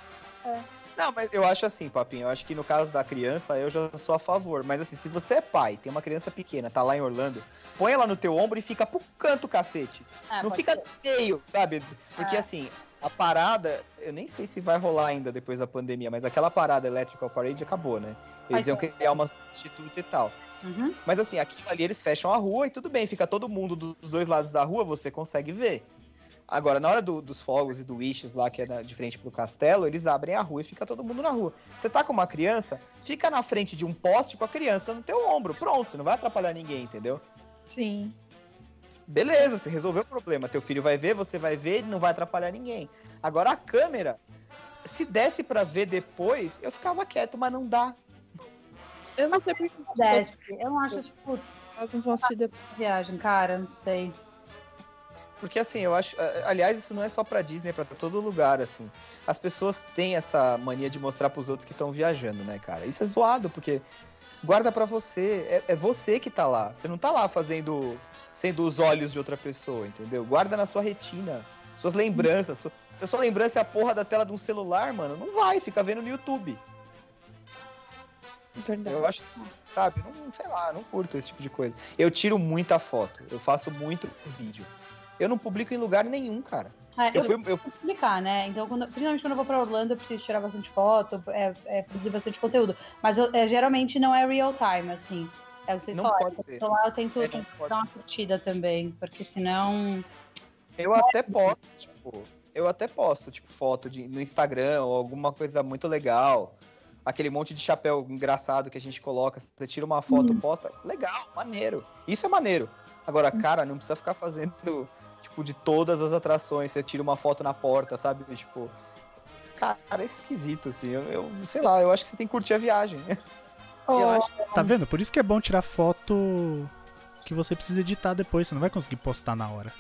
ser. Não, mas eu acho assim, papinho. Eu acho que no caso da criança, eu já sou a favor. Mas assim, se você é pai, tem uma criança pequena, tá lá em Orlando, põe ela no teu ombro e fica pro canto, cacete. É, não fica ser. feio, sabe? Porque É. assim, a parada, eu nem sei se vai rolar ainda depois da pandemia, mas aquela parada Electrical Parade acabou, né? Eles iam criar uma substituta e tal. Uhum. Mas assim, aquilo ali eles fecham a rua e tudo bem, fica todo mundo dos dois lados da rua, você consegue ver. Agora, na hora do- dos fogos e do wishes lá, que é na- de frente pro castelo, eles abrem a rua e fica todo mundo na rua. Você tá com uma criança, fica na frente de um poste com a criança no teu ombro. Pronto, você não vai atrapalhar ninguém, entendeu? Sim. Beleza, você resolveu o problema. Teu filho vai ver, você vai ver, ele não vai atrapalhar ninguém. Agora a câmera, se desse pra ver depois, eu ficava quieto, mas não dá. Eu não sei as pessoas Desce. Eu não acho, putz, não vão assistir depois. viagem, cara, não sei. Porque assim, eu acho. Aliás, isso não é só pra Disney, é pra todo lugar, assim. As pessoas têm essa mania de mostrar pros outros que estão viajando, né, cara? Isso é zoado, porque guarda pra você. É, é você que tá lá. Você não tá lá fazendo. Sendo os olhos de outra pessoa, entendeu? Guarda na sua retina. Suas lembranças. Su- Se a sua lembrança é a porra da tela de um celular, mano, não vai, fica vendo no YouTube. Verdade. Eu acho, sabe, não, sei lá, não curto esse tipo de coisa. Eu tiro muita foto, eu faço muito vídeo. Eu não publico em lugar nenhum, cara. É, Eu eu, fui, eu, vou explicar, né? Então, quando- principalmente quando eu vou pra Orlando, eu preciso tirar bastante foto, é, é, produzir bastante conteúdo. Mas eu- é, geralmente não é real time, assim. É o que vocês Não falaram. pode ser. Lá eu tento, É, tento dar uma curtida também, porque senão. eu até posto, tipo, eu até posto, tipo, foto de, no Instagram ou alguma coisa muito legal. Aquele monte de chapéu engraçado que a gente coloca, você tira uma foto, posta, legal, maneiro. Isso é maneiro. Agora, cara, não precisa ficar fazendo, tipo, de todas as atrações, você tira uma foto na porta, sabe? Tipo, cara, é esquisito, assim. Eu, eu sei lá, eu acho que você tem que curtir a viagem. Acho Tá vendo? Por isso que é bom tirar foto que você precisa editar depois. Você não vai conseguir postar na hora.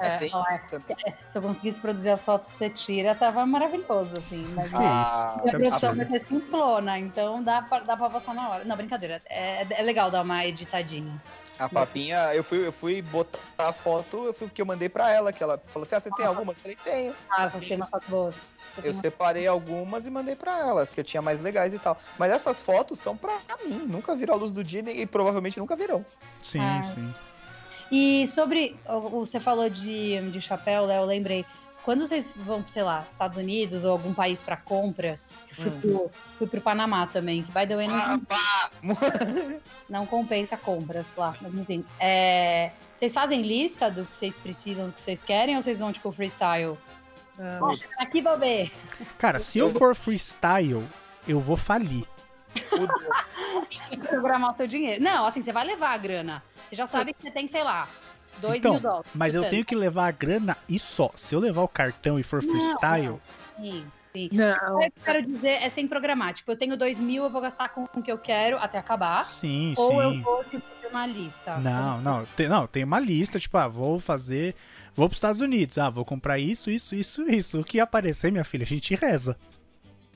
É, é, isso também. se eu conseguisse produzir as fotos que você tira, tava maravilhoso, assim. Mas Que Ah, isso? a produção vai ser simplona, então dá pra, dá pra postar na hora. Não, brincadeira. É, é legal dar uma editadinha. A papinha, eu fui, eu fui botar a foto, eu fui que eu mandei pra ela, que ela falou assim: ah, você tem alguma? Eu falei, tenho. Ah, você tem umas fotos boas. Eu uma- separei algumas e mandei pra elas, que eu tinha mais legais e tal. Mas essas fotos são pra mim, nunca viram a luz do dia e provavelmente nunca virão. Sim, Ah. sim. E sobre. Você falou de, de chapéu, Léo, eu lembrei. Quando vocês vão, sei lá, Estados Unidos ou algum país pra compras, fui, Hum. pro, fui pro Panamá também, que by the way, não! Não compensa compras lá. Mas enfim. É, Vocês fazem lista do que vocês precisam, do que vocês querem, ou vocês vão, tipo, freestyle? Ah, Ó, aqui, bobê. Cara, se eu for freestyle, eu vou falir. Programar o seu dinheiro. Não, assim, você vai levar a grana. Você já sabe que você tem, sei lá, dois Então, mil dólares. Mas eu tenho que levar a grana e só. Se eu levar o cartão e for Não, freestyle, Sim, sim. Não, O que eu quero dizer é sem programar. Tipo, eu tenho dois mil, eu vou gastar com o que eu quero até acabar. sim, Ou eu sim. vou, tipo, ter uma lista. Não, não, tem, não, tem uma lista, tipo, ah, vou fazer, vou pros Estados Unidos, ah, vou comprar isso, isso, isso, isso. O que aparecer, minha filha, a gente reza.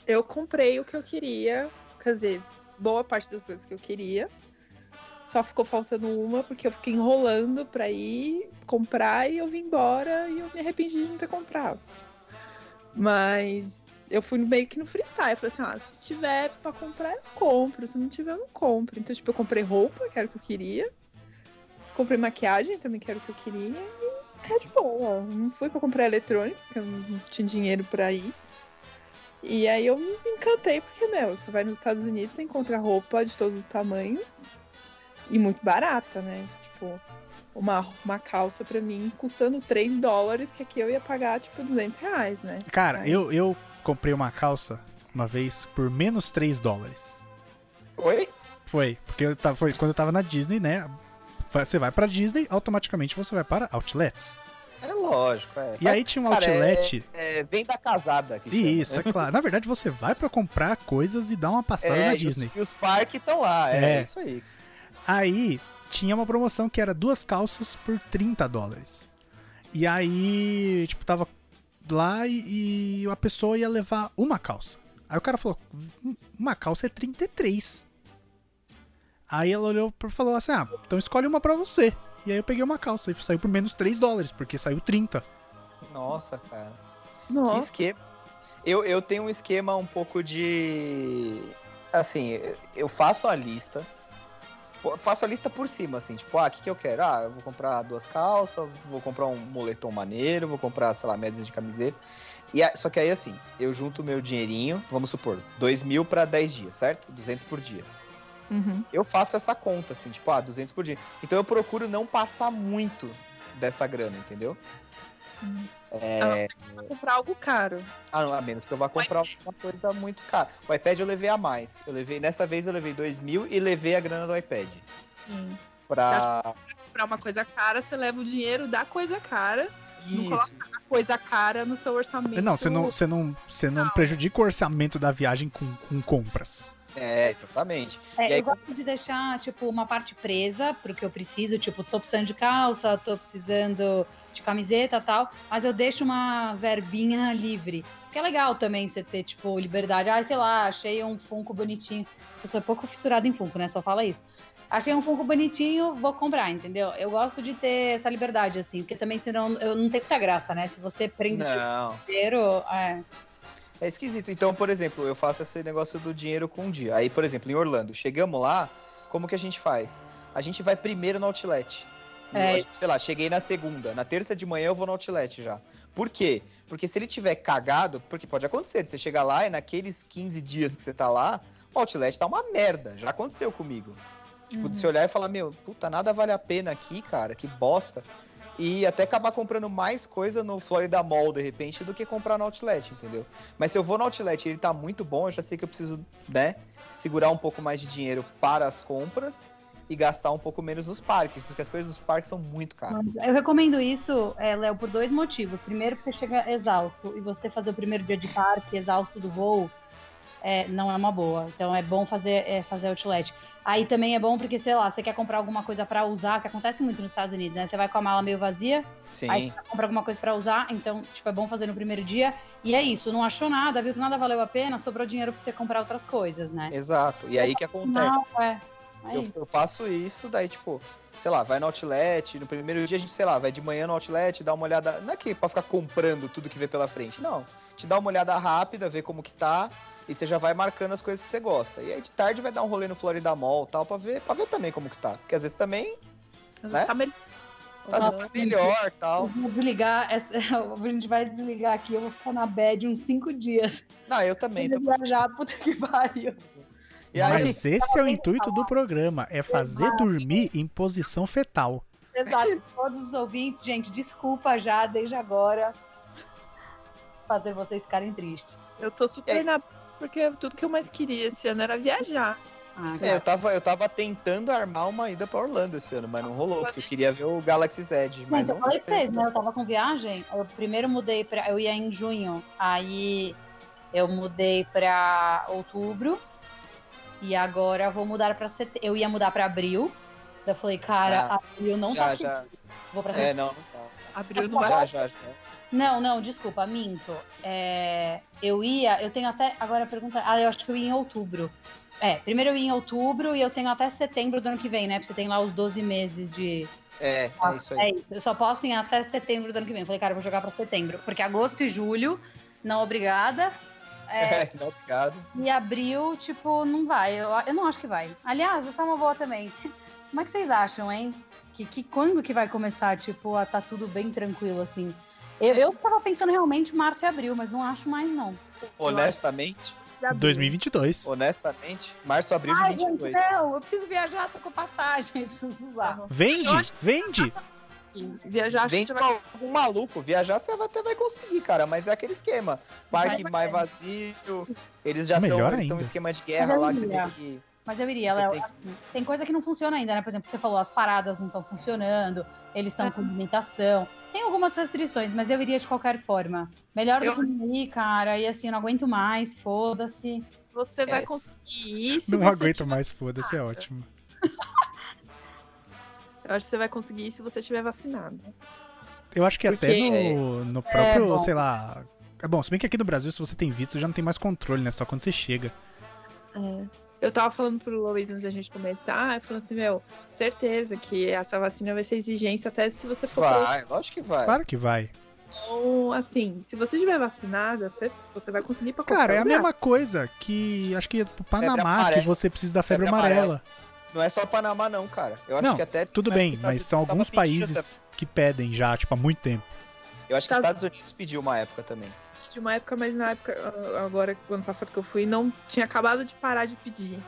eu comprei o que eu queria, quer dizer, boa parte das coisas que eu queria. Só ficou faltando uma, porque eu fiquei enrolando pra ir comprar e eu vim embora e eu me arrependi de não ter comprado. Mas eu fui meio que no freestyle. Eu falei assim: ah, se tiver pra comprar, eu compro. Se não tiver, eu não compro. Então, tipo, eu comprei roupa, que era o que eu queria. Comprei maquiagem, também que era o que eu queria. E tá de boa. Não fui pra comprar eletrônico, porque eu não tinha dinheiro pra isso. E aí eu me encantei, porque, meu, você vai nos Estados Unidos, você encontra roupa de todos os tamanhos e muito barata, né? Tipo, uma, uma calça pra mim custando 3 dólares, que aqui eu ia pagar, tipo, 200 reais, né? Cara, eu, eu comprei uma calça uma vez por menos 3 dólares. Oi? Foi, porque eu tava, foi quando eu tava na Disney, né? Você vai pra Disney, automaticamente você vai para outlets. É lógico, é. E aí tinha um Cara, outlet. É, vem da casada. Que chama. Isso, é claro. Na verdade, você vai pra comprar coisas e dar uma passada É, na e os- Disney. E os, parques estão lá, é, É. isso aí. Aí tinha uma promoção que era duas calças por 30 dólares. E aí, tipo, tava lá e, e a pessoa ia levar uma calça. Aí o cara falou: "Um- uma calça é 33. Aí ela olhou e falou assim: ah, então escolhe uma pra você. E aí eu peguei uma calça e saiu por menos 3 dólares, porque saiu 30. Nossa, cara. Que Nossa, esquema. Eu, eu tenho um esquema um pouco de. Assim, eu faço a lista. Pô, Faço a lista por cima, assim, tipo, ah, o que, que eu quero? Ah, eu vou comprar duas calças, vou comprar um moletom maneiro, vou comprar, sei lá, médias de camiseta. E só que aí, assim, eu junto o meu dinheirinho, vamos supor, 2 mil pra 10 dias, certo? 200 por dia. Uhum. Eu faço essa conta, assim, tipo, ah, 200 por dia. Então eu procuro não passar muito dessa grana, entendeu? Uhum. É, Vou comprar algo caro. ah, não, a menos que eu vá comprar uma coisa muito cara. O iPad eu levei a mais. Eu levei, nessa vez eu levei 2 mil e levei a grana do iPad. Sim. Pra. Comprar uma coisa cara, você leva o dinheiro da coisa cara, não Isso. coloca a coisa cara no seu orçamento. Não, você não, você não, você não prejudica o orçamento da viagem com, com compras. É, exatamente. É, E aí, eu gosto de deixar, tipo, uma parte presa pro que eu preciso. Tipo, tô precisando de calça, tô precisando de camiseta e tal. Mas eu deixo uma verbinha livre. Que é legal também você ter, tipo, liberdade. Ah, sei lá, achei um Funko bonitinho. Eu sou pouco fissurada em Funko, né? Só fala isso. Achei um Funko bonitinho, vou comprar, entendeu? Eu gosto de ter essa liberdade, assim. Porque também, senão, eu não tem muita graça, né? Se você prende o seu Não. dinheiro... É, É esquisito. Então, por exemplo, eu faço esse negócio do dinheiro com um dia. Aí, por exemplo, em Orlando, chegamos lá, como que a gente faz? A gente vai primeiro no outlet. É. Eu, sei lá, cheguei na segunda. Na terça de manhã eu vou no outlet já. Por quê? Porque se ele tiver cagado, porque pode acontecer, você chegar lá e naqueles 15 dias que você tá lá, o outlet tá uma merda. Já aconteceu comigo. Tipo, de você olhar e falar, meu, puta, nada vale a pena aqui, cara, que bosta. E até acabar comprando mais coisa no Florida Mall, de repente, do que comprar no Outlet, entendeu? Mas se eu vou no Outlet e ele tá muito bom, eu já sei que eu preciso, né, segurar um pouco mais de dinheiro para as compras e gastar um pouco menos nos parques, porque as coisas dos parques são muito caras. Eu recomendo isso, é, Léo, por dois motivos. Primeiro, que você chega exausto e você fazer o primeiro dia de parque exausto do voo é, não é uma boa. Então é bom fazer, é, fazer outlet. Aí também é bom porque, sei lá, você quer comprar alguma coisa pra usar, que acontece muito nos Estados Unidos, né? Você vai com a mala meio vazia, Sim. aí você compra alguma coisa pra usar, então, tipo, é bom fazer no primeiro dia. E é isso, não achou nada, viu que nada valeu a pena, sobrou dinheiro pra você comprar outras coisas, né? Exato. E aí que acontece? Não, é. Eu, eu faço isso, daí, tipo, sei lá, vai no outlet, no primeiro dia a gente, sei lá, vai de manhã no outlet, dá uma olhada. Não é que pra ficar comprando tudo que vê pela frente, não. Te dá uma olhada rápida, vê como que tá, e você já vai marcando as coisas que você gosta. E aí de tarde vai dar um rolê no Florida Mall tal, pra ver, pra ver também como que tá. Porque às vezes também, Às né? vezes tá melhor. vezes tá melhor Eu tal. vou desligar, essa- a gente vai desligar aqui, eu vou ficar na bed uns cinco dias. Não, eu também. Ainda Tô... viajar, puta que pariu. E aí, Mas esse é o intuito do programa, é fazer dormir em posição fetal. Exato. Todos os ouvintes, gente, desculpa já, desde agora, fazer vocês ficarem tristes. Eu tô super É. na porque tudo que eu mais queria esse ano era viajar. Ah, é, eu, tava, eu tava tentando armar uma ida pra Orlando esse ano, mas não rolou, porque eu queria ver o Galaxy Z. Mas Mas eu falei pra vocês, né? Eu tava com viagem, eu primeiro mudei pra. Eu ia em junho, aí eu mudei pra outubro, e agora eu vou mudar pra setembro. Eu ia mudar pra abril, eu falei, cara, Ah, abril não já, tá já. Vou pra É, setembro. não, não tá. Abriu não vai. Já, já, já. Não, não, desculpa, minto. É, eu ia, eu tenho até. Agora a pergunta. Ah, eu acho que eu ia em outubro. É, primeiro eu ia em outubro e eu tenho até setembro do ano que vem, né? Porque você tem lá os 12 meses de. É, é isso aí. É isso. Eu só posso ir até setembro do ano que vem. Eu falei, cara, eu vou jogar pra setembro. Porque agosto e julho, não obrigada. É, É, não, obrigado. e abril, tipo, não vai. Eu, eu não acho que vai. Aliás, essa é uma boa também. Como é que vocês acham, hein? Que, que quando que vai começar, tipo, a tá tudo bem tranquilo, assim? Eu, eu tava pensando realmente março e abril, mas não acho mais, não. Honestamente, 2022. honestamente, março, abril de Ai, gente, 22. não, eu preciso viajar, tô com passagem, preciso usar. Vende, Eu Viajar, acho que Vem com vai. algum maluco, viajar você até vai conseguir, cara, mas é aquele esquema. Parque Vai, mais vai. vazio, eles já estão um esquema de guerra lá que você tem que. Mas eu iria, Léo. tem que- assim, Tem coisa que não funciona ainda, né? Por exemplo, você falou, as paradas não estão funcionando, eles estão com limitação. Tem algumas restrições, mas eu iria de qualquer forma. Melhor do Eu- que não ir, cara. E assim, eu não aguento mais, foda-se. Você vai É. conseguir ir se Não aguento tiver- mais, foda-se, é ótimo. Eu acho que você vai conseguir ir se você estiver vacinado. Eu acho que até Porque- no, no próprio, bom. sei lá. É bom, se bem que aqui no Brasil, se você tem visto, já não tem mais controle, né? Só quando você chega. É. Eu tava falando pro Luiz antes da gente começar, eu falando assim, meu, certeza que essa vacina vai ser exigência até se você for Vai, lógico que vai. Claro que vai. Então, assim, se você estiver vacinada, você, vai conseguir ir pra qualquer Cara, é a lugar. mesma coisa que acho que é pro Panamá que amarela. você precisa da febre, Febre amarela. Não é só Panamá, não, cara. Eu acho Não, que até. Tudo na bem, mas são alguns pediu países que pedem já, tipo, há muito tempo. Eu acho que os Estados- Unidos pediu uma época também. De uma época, mas na época, agora, ano passado que eu fui, não tinha acabado de parar de pedir.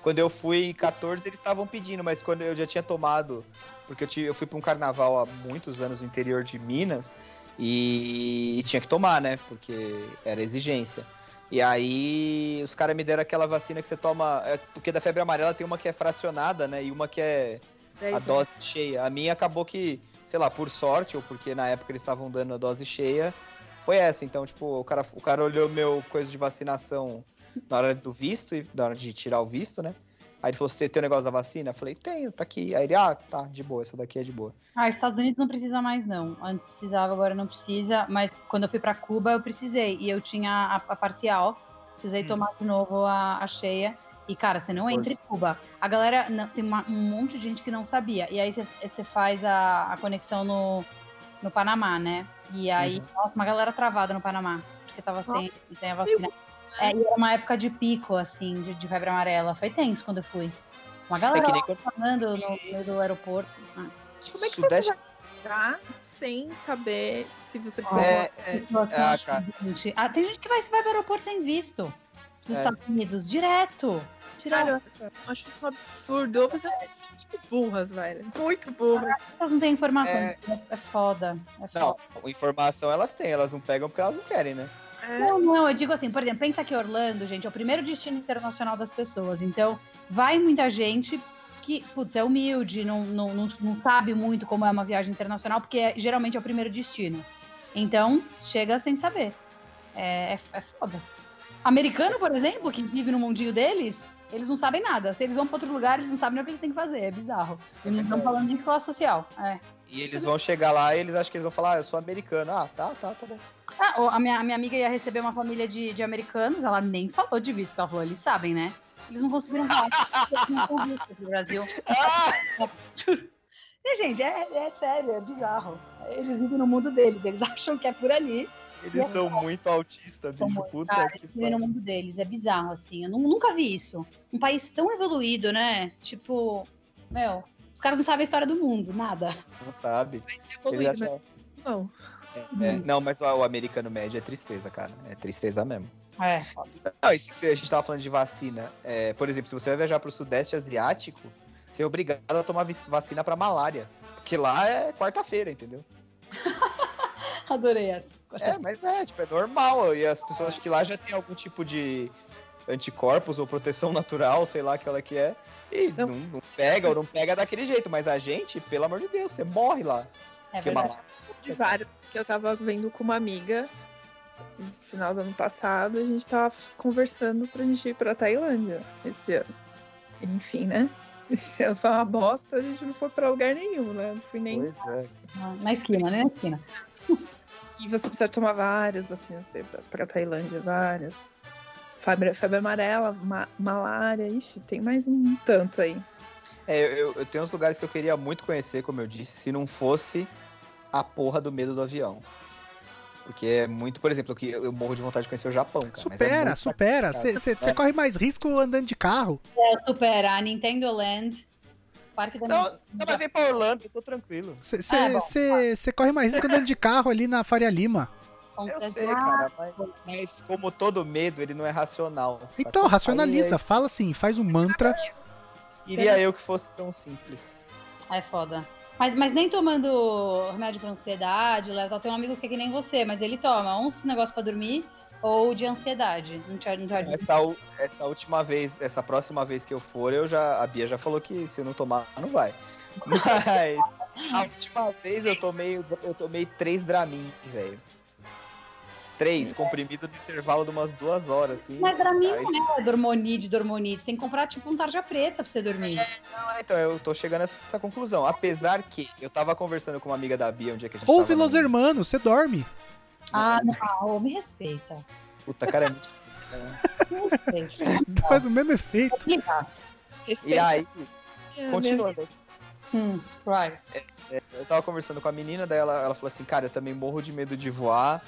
Quando eu fui em 14, eles estavam pedindo, mas quando eu já tinha tomado. Porque eu, tive- eu fui pra um carnaval há muitos anos no interior de Minas e, e tinha que tomar, né? Porque era exigência. E aí os caras me deram aquela vacina que você toma. é, porque da febre amarela tem uma que é fracionada, né? E uma que é a anos. dose cheia. A minha acabou que, sei lá, por sorte, ou porque na época eles estavam dando a dose cheia, foi essa. Então, tipo, o cara, o cara olhou meu coisa de vacinação na hora do visto, e na hora de tirar o visto, né? Aí ele falou, você tem o negócio da vacina? Eu falei, tenho, tá aqui. Aí ele, ah, tá, de boa, essa daqui é de boa. Ah, Estados Unidos não precisa mais, não. Antes precisava, agora não precisa. Mas quando eu fui pra Cuba, eu precisei. E eu tinha a, a parcial. Precisei Hum. tomar de novo a, a cheia. E, cara, você não Força. entra em Cuba. A galera, não- tem uma- um monte de gente que não sabia. E aí você, faz a, a conexão no, no Panamá, né? E aí, Uhum. nossa, uma galera travada no Panamá. Porque tava sem, sem a vacina. É, e era uma época de pico, assim, de, de febre amarela. Foi tenso quando eu fui. Uma galera É que falando no meio do aeroporto. Ah. Como é que Sudeste- você vai sem saber se você precisa... É, é, ah, cara. Ah, tem gente que vai, vai pro aeroporto sem visto. Dos É. Estados Unidos, direto. Direto. Cara, eu acho isso um absurdo. Eu fazer as pessoas muito burras, velho. Muito burras. Elas não têm informação. É. É, é foda. É Não, foda. informação elas têm, elas não pegam porque elas não querem, né? É, Não, não, eu digo assim, por exemplo, pensa que Orlando, gente, é o primeiro destino internacional das pessoas. Então, vai muita gente que, putz, é humilde, não, não, não, não sabe muito como é uma viagem internacional, porque é- geralmente é o primeiro destino. Então, chega sem saber. É, é, é foda. Americano, por exemplo, que vive no mundinho deles, eles não sabem nada. Se eles vão para outro lugar, eles não sabem nem o que eles têm que fazer. É bizarro. Eles não estão falando nem de classe social. É. E eles vão chegar lá e eles acham que eles vão falar, ah, eu sou americano. Ah, tá, tá, tá bom. Ah, a, minha, a minha amiga ia receber uma família de, de americanos, ela nem falou de visto, porque ela falou, eles sabem, né? Eles não conseguiram falar porque eles não têm visto pro Brasil. E, gente, é, é sério, é bizarro. Eles vivem no mundo deles, eles acham que é por ali. Eles são muito autistas, bicho. muito, Puta Cara, que eles vivem no mundo deles, é bizarro, assim. Eu nu- nunca vi isso. Um país tão evoluído, né? Tipo, meu, os caras não sabem a história do mundo, nada. Não sabe. ser Eles evoluído, mas não. É, é. Não, mas o, americano médio é tristeza, cara. É tristeza mesmo. É. Não, e se você- a gente tava falando de vacina, é, por exemplo, se você vai viajar pro Sudeste Asiático, você é obrigado a tomar vacina pra malária. Porque lá é quarta-feira, entendeu? Adorei essa. É, mas é, tipo, é normal. E as pessoas acham que lá já tem algum tipo de anticorpos ou proteção natural, sei lá aquela que é. E Não. não, pega ou não pega daquele jeito. Mas a gente, pelo amor de Deus, você morre lá. É Porque malária. De várias que eu tava vendo com uma amiga no final do ano passado, a gente tava conversando pra gente ir pra Tailândia esse ano. Enfim, né? Esse ano foi uma bosta, a gente não foi pra lugar nenhum, né? Não fui nem. Pois é. Na esquina, né? Na esquina. E você precisa tomar várias vacinas pra- pra Tailândia, várias. Febre, febre amarela, ma- malária, ixi, tem mais um tanto aí. É, eu, eu tenho uns lugares que eu queria muito conhecer, como eu disse, se não fosse a porra do medo do avião. Porque é muito, por exemplo, que eu morro de vontade de conhecer o Japão. Cara, mas é Supera, supera. Você É. corre mais risco andando de carro. É, supera a Nintendo Land, Parque da Não, não vai vir pra Orlando, eu tô tranquilo. Ah, bom. Você corre mais risco andando de carro ali na Faria Lima. Eu sei, cara, mas, mas como todo medo, ele não é racional. Então, racionaliza. Aí, Fala assim, faz um mantra. Queria eu que fosse tão simples. É foda. Mas, mas nem tomando remédio pra ansiedade, Léo, tem um amigo que é que nem você, mas ele toma um negócio pra dormir ou de ansiedade. Não te, não ajuda. Essa, essa última vez, essa próxima vez que eu for, eu já. A Bia já falou que se eu não tomar, não vai. Mas a última vez eu tomei. Eu tomei três Dramin, velho. Três, comprimido no intervalo de umas duas horas, assim. Mas pra mim Aí- não é dormonide, dormonide. Você tem que comprar tipo um tarja preta pra você dormir. Não, então, eu tô chegando a essa conclusão. Apesar que eu tava conversando com uma amiga da Bia um dia que a gente Ouve tava Los Hermanos, você dorme. Ah, não, ah, me respeita. Puta, cara, é muito... Respeita. Faz o mesmo efeito. Explicar. E Respeita aí, a minha continuando. Hum, right. Eu tava conversando com a menina, daí ela, ela falou assim, cara, eu também morro de medo de voar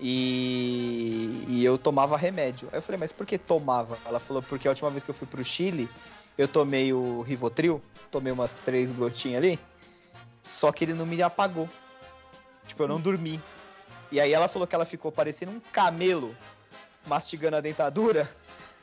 e, e eu tomava remédio. Aí eu falei, mas por que tomava? Ela falou, porque a última vez que eu fui pro Chile, eu tomei o Rivotril, tomei umas três gotinhas ali, só que ele não me apagou. Tipo, eu não dormi. E aí ela falou que ela ficou parecendo um camelo mastigando a dentadura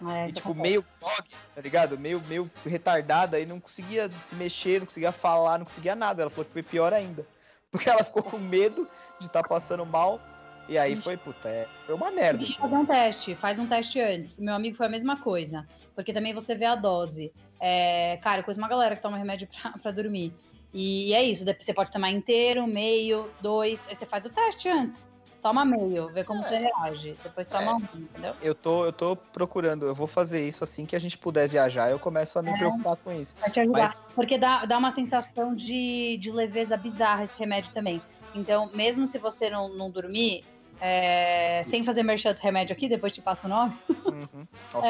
É, e isso tipo, acontece. meio dog, tá ligado? Meio, meio retardada e não conseguia se mexer, não conseguia falar, não conseguia nada. Ela falou que foi pior ainda. Porque ela ficou com medo de estar passando mal. E aí foi, puta, é, foi uma merda. Deixa eu fazer um teste, faz um teste antes. Meu amigo foi a mesma coisa. Porque também você vê a dose. É, cara, eu conheço uma galera que toma remédio pra, pra dormir. E, é isso, você pode tomar inteiro, meio, dois. Aí você faz o teste antes. Toma meio, vê como É. você reage. Depois toma É. um, entendeu? Eu tô, eu tô procurando, eu vou fazer isso assim que a gente puder viajar, eu começo a me É. preocupar com isso. Vai te ajudar. Mas- Porque dá, dá uma sensação de, de leveza bizarra esse remédio também. Então, mesmo se você não, não dormir, é, sem fazer merchan do remédio aqui, depois te passo o nome. Uhum, ok.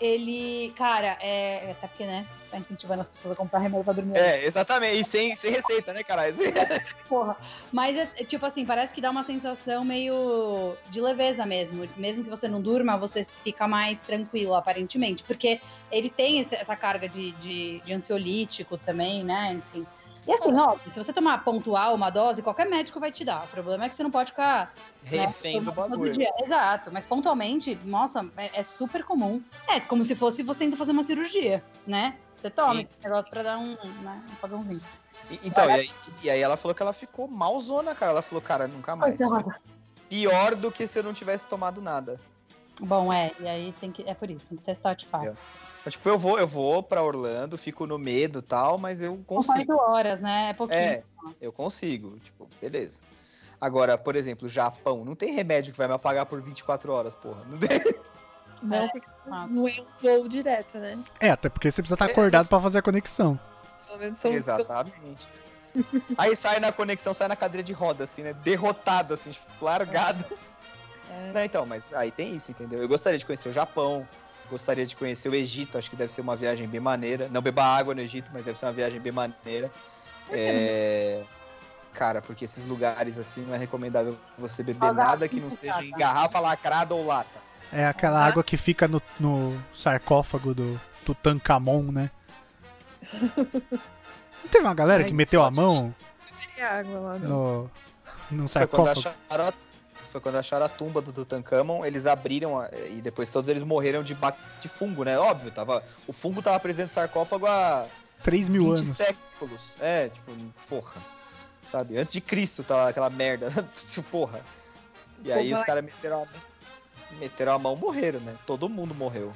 ele, cara, é. Até porque, né? Tá incentivando as pessoas a comprar remédio pra dormir. É, exatamente. E sem, sem receita, né, caralho? Porra. Mas é, é tipo assim, parece que dá uma sensação meio de leveza mesmo. Mesmo que você não durma, você fica mais tranquilo, aparentemente. Porque ele tem essa carga de, de, de ansiolítico também, né? Enfim. E assim, ó, se você tomar pontual uma dose, qualquer médico vai te dar. O problema é que você não pode ficar né, Refém do tomando todo bagulho. dia. Exato, mas pontualmente, nossa, é, é super comum. É como se fosse você indo fazer uma cirurgia, né? Você toma Sim. esse negócio pra dar um, né, um pagãozinho. E- Então, e aí, e aí ela falou que ela ficou malzona, cara. Ela falou, cara, nunca mais. Pior do que se eu não tivesse tomado nada. Bom, é, e aí tem que. É por isso, tem que testar de fato. É. Tipo, eu vou, eu vou pra Orlando, fico no medo e tal, mas eu São consigo. quatro horas, né? É pouquinho. É, eu consigo, tipo, beleza. Agora, por exemplo, Japão, não tem remédio que vai me apagar por 24 horas, porra. Não tem. Não, É, porque fato. não é um voo direto, né? É, até porque você precisa estar acordado pra fazer a conexão. Pelo menos são. Exatamente. Aí sai na conexão, sai na cadeira de roda, assim, né? Derrotado, assim, tipo, largado. É. Não, então, mas aí tem isso, entendeu? Eu gostaria de conhecer o Japão, gostaria de conhecer o Egito, acho que deve ser uma viagem bem maneira. Não beba água no Egito, mas deve ser uma viagem bem maneira. É... Cara, porque esses lugares assim não é recomendável você beber nada que não seja em garrafa lacrada ou lata. É aquela água que fica no, no sarcófago do Tutankhamon, né? Não teve uma galera que meteu a mão água lá, não. no, num Foi quando sarcófago? acharam a, foi quando acharam a tumba do Tutankhamon, eles abriram a- e depois todos eles morreram de, de fungo, né? Óbvio, tava, o fungo tava presente no sarcófago há 3 mil 20 anos. séculos. É, tipo, porra. Sabe? Antes de Cristo tá aquela merda. porra. E aí Como os caras meteram a, meteram a mão morreram, né? Todo mundo morreu.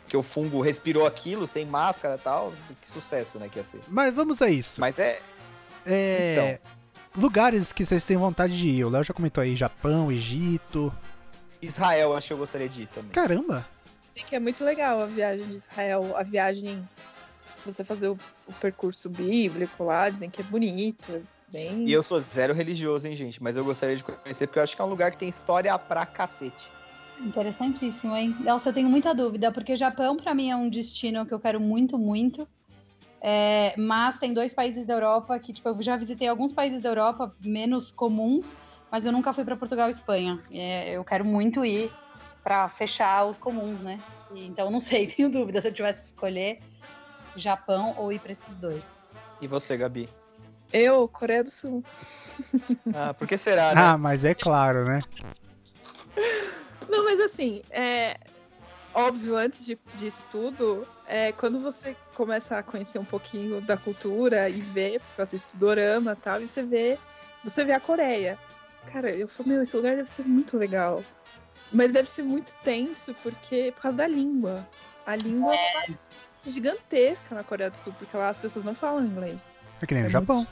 Porque o fungo respirou aquilo sem máscara e tal. Que sucesso, né? Que ia ser. Mas vamos a isso. Mas é. É, Lugares que vocês têm vontade de ir. O Léo já comentou aí Japão, Egito. Israel, acho que eu gostaria de ir também. Caramba! Sei que é muito legal a viagem de Israel, a viagem você fazer o, o percurso bíblico lá, dizem que é bonito, é bem. E eu sou zero religioso, hein, gente? Mas eu gostaria de conhecer porque eu acho que é um lugar que tem história pra cacete. Interessantíssimo, hein? Nossa, eu tenho muita dúvida, porque Japão, pra mim, é um destino que eu quero muito, muito. É, mas tem dois países da Europa que, tipo, eu já visitei alguns países da Europa menos comuns, mas eu nunca fui pra Portugal e Espanha. É, eu quero muito ir pra fechar os comuns, né? E, então, não sei, tenho dúvida se eu tivesse que escolher Japão ou ir pra esses dois. E você, Gabi? Eu, Coreia do Sul. Ah, por que será, né? Ah, mas é claro, né? Não, mas assim, é óbvio, antes de, disso tudo, é, quando você começa a conhecer um pouquinho da cultura e ver, porque eu assisto dorama e tal, e você vê, você vê a Coreia. Cara, eu falo, meu, esse lugar deve ser muito legal. Mas deve ser muito tenso, porque por causa da língua. A língua é gigantesca na Coreia do Sul, porque lá as pessoas não falam inglês. É que nem É no Japão.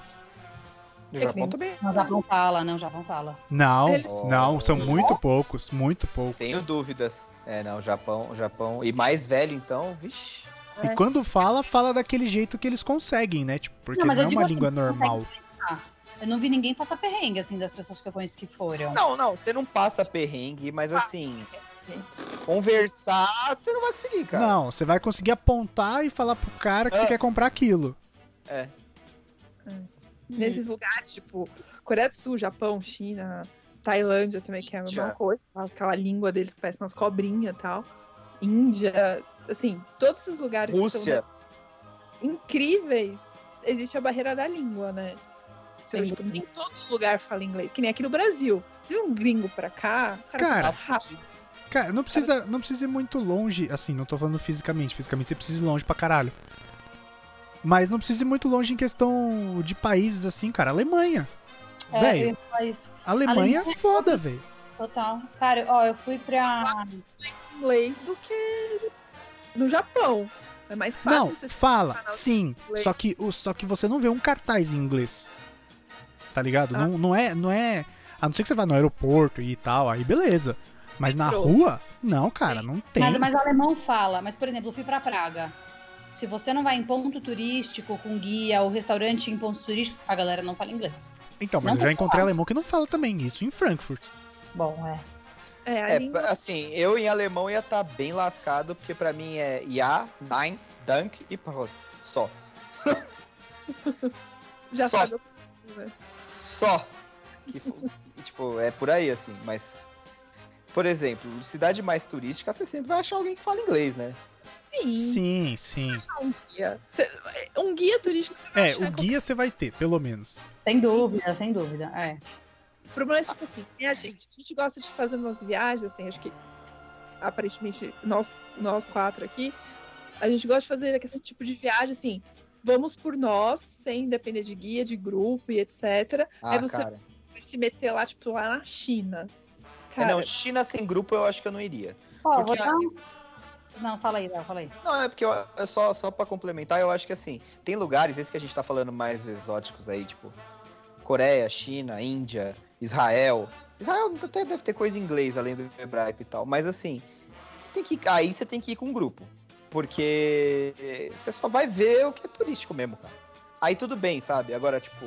No Japão também. Não, Japão fala, não, Japão fala. Não, Eles- não, são muito poucos, muito poucos. Tenho dúvidas. É, não, Japão, Japão. E mais velho, então, vixi. E quando fala, fala daquele jeito que eles conseguem, né? Tipo, porque Não, não, é uma assim, língua normal. Eu não vi ninguém passar perrengue, assim, das pessoas que eu conheço que foram. Não, não, você não passa perrengue, mas assim. Conversar, você não vai conseguir, cara. Não, você vai conseguir apontar e falar pro cara que você Ah. quer comprar aquilo. É. Nesses lugares, tipo, Coreia do Sul, Japão, China, Tailândia também, que é a mesma Índia. coisa. Aquela língua deles que parece umas cobrinhas e tal. Índia, assim, todos esses lugares que Rússia. são incríveis, existe a barreira da língua, né? Tipo, nem todo lugar fala inglês, que nem aqui no Brasil. Se um gringo pra cá, o cara, Cara, fala rápido. Cara, não precisa, não precisa ir muito longe, assim, não tô falando fisicamente, fisicamente você precisa ir longe pra caralho. Mas não precisa ir muito longe em questão de países assim, cara. Alemanha. É, eu Velho, ia falar isso. Alemanha é Alemanha- foda, velho. Total. Cara, ó, eu fui pra. mais inglês do que no Japão. É mais fácil Não, você fala, sim. Só que, só que você não vê um cartaz em inglês. Tá ligado? Ah. Não, não é, não é. A não ser que você vá no aeroporto e tal, aí beleza. Mas na rua, não, cara, não tem. Mas, mas alemão fala. Mas, por exemplo, eu fui pra Praga. Se você não vai em ponto turístico com guia ou restaurante em pontos turísticos, a galera não fala inglês. Então, mas não eu já encontrei alemão que não fala também isso em Frankfurt. Bom, é. É, É, língua assim, eu em alemão ia estar bem lascado, porque pra mim é Ja, Nein, Dank e Prost. Só. já só. sabe. né? Só. Que, tipo, é por aí, assim, mas. Por exemplo, cidade mais turística, você sempre vai achar alguém que fala inglês, né? Sim. Sim, sim. um guia. Um guia turístico você vai É, achar o guia você vai ter, pelo menos. Sem dúvida, sem dúvida. É. O problema é tipo assim, tem a gente, a gente gosta de fazer umas viagens, assim, acho que aparentemente nós, nós quatro aqui, a gente gosta de fazer esse tipo de viagem, assim, vamos por nós, sem depender de guia, de grupo e etc. Ah, Aí você cara. vai se meter lá, tipo, lá na China. É, Cara, não, China sem grupo eu acho que eu não iria. Vou Porque dar um... Não, fala aí, Léo, fala aí. Não, é porque eu, é só, só pra complementar, eu acho que assim, tem lugares, esses que a gente tá falando mais exóticos aí, tipo Coreia, China, Índia, Israel. Israel até deve ter coisa em inglês, além do hebraico e tal. Mas assim, você tem que, aí você tem que ir com um grupo. Porque você só vai ver o que é turístico mesmo, cara. Aí tudo bem, sabe? Agora, tipo,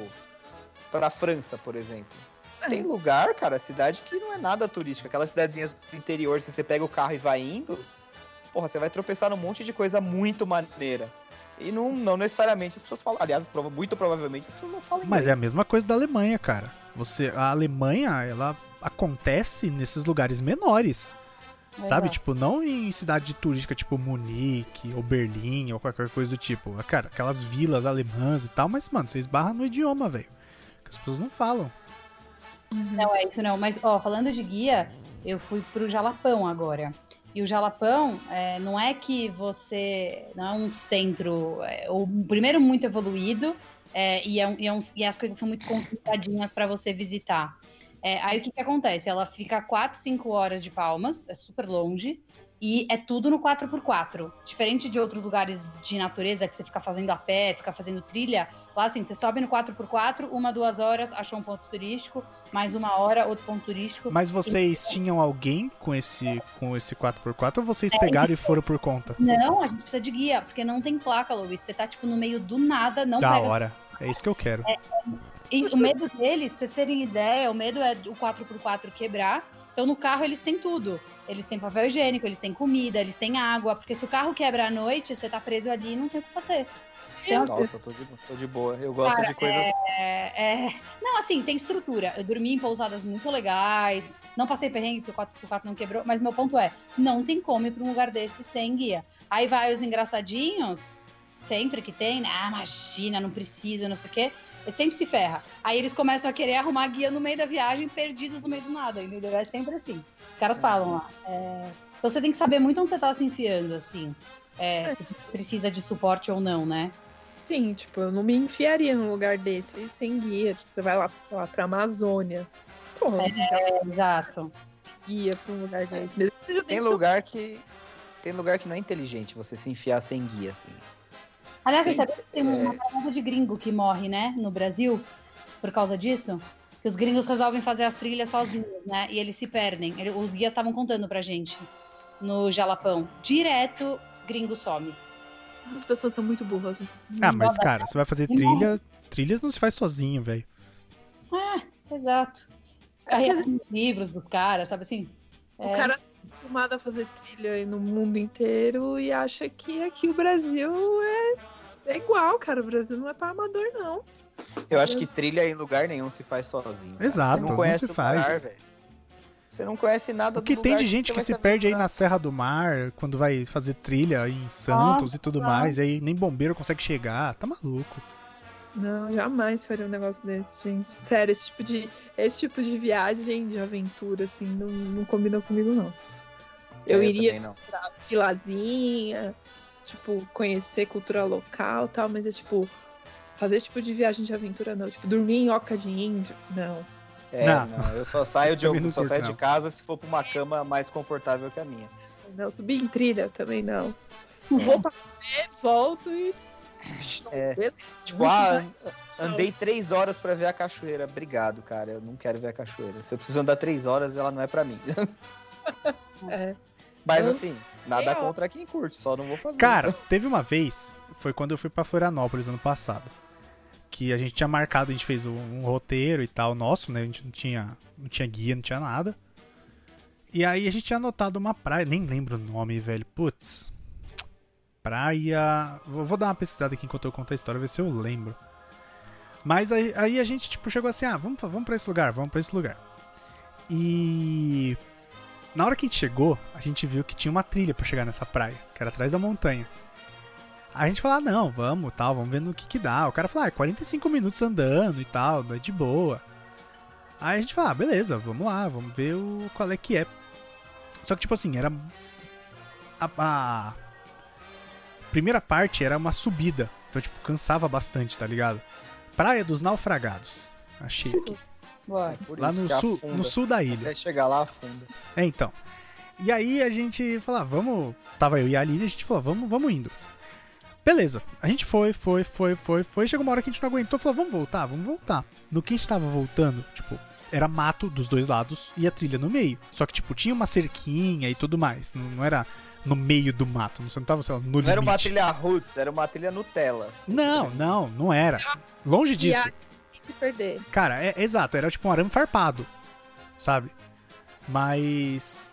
pra França, por exemplo. É. Tem lugar, cara, cidade que não é nada turística. Aquelas cidadezinhas do interior, se você pega o carro e vai indo, porra, você vai tropeçar num monte de coisa muito maneira. E não, não necessariamente as pessoas falam. Aliás, prova- muito provavelmente as pessoas não falam Mas é a inglês. mesma coisa da Alemanha, cara. Você, a Alemanha, ela acontece nesses lugares menores. Sabe? Exato. Tipo, não em cidade turística tipo Munique ou Berlim ou qualquer coisa do tipo. Cara, aquelas vilas alemãs e tal, mas, mano, você esbarra no idioma, velho. Que as pessoas não falam. Não é isso não, mas ó, falando de guia, eu fui pro Jalapão agora. E o Jalapão é, não é que você não é um centro, é, primeiro muito evoluído é, e, é um- e é um- e as coisas são muito complicadinhas para você visitar. É, aí o que, que acontece? Ela fica 4, 5 horas de Palmas, é super longe. E é tudo no 4x4. Diferente de outros lugares de natureza que você fica fazendo a pé, fica fazendo trilha. Lá assim, você sobe no 4x4, uma, duas horas, achou um ponto turístico, mais uma hora, outro ponto turístico. Mas vocês tinham alguém com esse, com esse 4x4 ou vocês pegaram e foram por conta? Não, a gente precisa de guia, porque não tem placa, Luiz. Você tá, tipo, no meio do nada, não Da pega. hora. É isso que eu quero. E o medo deles, pra vocês terem ideia, o medo é o 4x4 quebrar. Então no carro eles têm tudo. Eles têm papel higiênico, eles têm comida, eles têm água. Porque se o carro quebra à noite, você tá preso ali e não tem o que fazer. Então, Nossa, tô de, tô de boa. Eu gosto Cara, de coisas. É, é- Não, assim, tem estrutura. Eu dormi em pousadas muito legais. Não passei perrengue porque o 4x4 não quebrou. Mas meu ponto é, não tem como ir pra um lugar desse sem guia. Aí vai os engraçadinhos, sempre que tem, né? Ah, imagina, não precisa, não sei o quê. E sempre se ferra. Aí eles começam a querer arrumar guia no meio da viagem, perdidos no meio do nada, entendeu? É sempre assim. Os caras falam lá. é, Então você tem que saber muito onde você tá se enfiando, assim. É, se precisa de suporte ou não, né? Sim, tipo, eu não me enfiaria num lugar desse sem guia. Tipo, você vai lá, sei lá, pra Amazônia. Porra, É, exato. guia pra um lugar desse. Mesmo Tem lugar que. Tem lugar que não é inteligente você se enfiar sem guia, assim. Aliás, Sim, você sabia que tem uma caralhada de gringo que morre, né, no Brasil, por causa disso? Que os gringos resolvem fazer as trilhas sozinhos, né? E eles se perdem. Os guias estavam contando pra gente no Jalapão. Direto, gringo some. As pessoas são muito burras. Ah, mas cara, você vai fazer trilha. Trilhas não se faz sozinho, velho. Exato. É porque Carregando livros dos caras, sabe assim? O cara é acostumado a fazer trilha aí no mundo inteiro e acha que aqui o Brasil é, é igual, cara. O Brasil não é pra amador, não. Eu acho que trilha em lugar nenhum se faz sozinho. cara. Exato, Você não não conhece se o lugar, faz. velho. Você não conhece nada O que do tem lugar de gente que vai se perde aí lugar. na Serra do Mar, quando vai fazer trilha em Santos e tudo mais, e aí nem bombeiro consegue chegar. Tá maluco. Não, jamais faria um negócio desse, gente. Sério, esse tipo de, esse tipo de viagem, de aventura, assim, não, não combina comigo, não. Eu É, iria também não. pra filazinha, tipo, conhecer cultura local e tal, mas é tipo, fazer esse tipo de viagem de aventura, não. Tipo, dormir em oca de índio, não. É, Não. não. Eu só saio de, não só saio de não. casa se for pra uma cama mais confortável que a minha. Não, subir em trilha também não. Vou pra comer, volto e. É. Tipo, ah, an- andei três horas pra ver a cachoeira. Obrigado, cara. Eu não quero ver a cachoeira. Se eu preciso andar três horas, ela não é pra mim. É. Mas Eu- assim, nada eu- contra quem curte, só não vou fazer. Cara, teve uma vez, foi quando eu fui pra Florianópolis ano passado, que a gente tinha marcado, a gente fez um, um roteiro e tal nosso, né? A gente não tinha, não tinha guia, não tinha nada. E aí a gente tinha anotado uma praia, nem lembro o nome, velho. Putz. Praia. Vou, vou dar uma pesquisada aqui enquanto eu conto a história, ver se eu lembro. Mas aí, aí a gente, tipo, chegou assim: ah, vamos, vamos pra esse lugar, vamos pra esse lugar. E. Na hora que a gente chegou, a gente viu que tinha uma trilha pra chegar nessa praia, que era atrás da montanha. A gente falou, ah, não, vamos, tal, vamos ver no que que dá. O cara falou, ah, é 45 minutos andando e tal, é de boa. Aí a gente falou, ah, beleza, vamos lá, vamos ver o, qual é que é. Só que, tipo assim, era... A, a primeira parte era uma subida, então, tipo, cansava bastante, tá ligado? Praia dos Naufragados. Achei aqui. Bora. Lá no sul, afunda. no sul da ilha. Até chegar lá, afunda. É, então. E aí a gente falou, ah, vamos. Tava eu e a Aline, a gente falou, vamos, vamos indo. Beleza. A gente foi, foi, foi, foi, foi. Chegou uma hora que a gente não aguentou, falou, vamos voltar, vamos voltar. No que a gente tava voltando, tipo, era mato dos dois lados e a trilha no meio. Só que, tipo, tinha uma cerquinha e tudo mais. Não, não era no meio do mato. Você não tava, sei lá, no Não era uma limite. trilha roots, era uma trilha Nutella. Não, não, não era. Longe disso. Se perder. Cara, é exato, era tipo um arame farpado, sabe? Mas.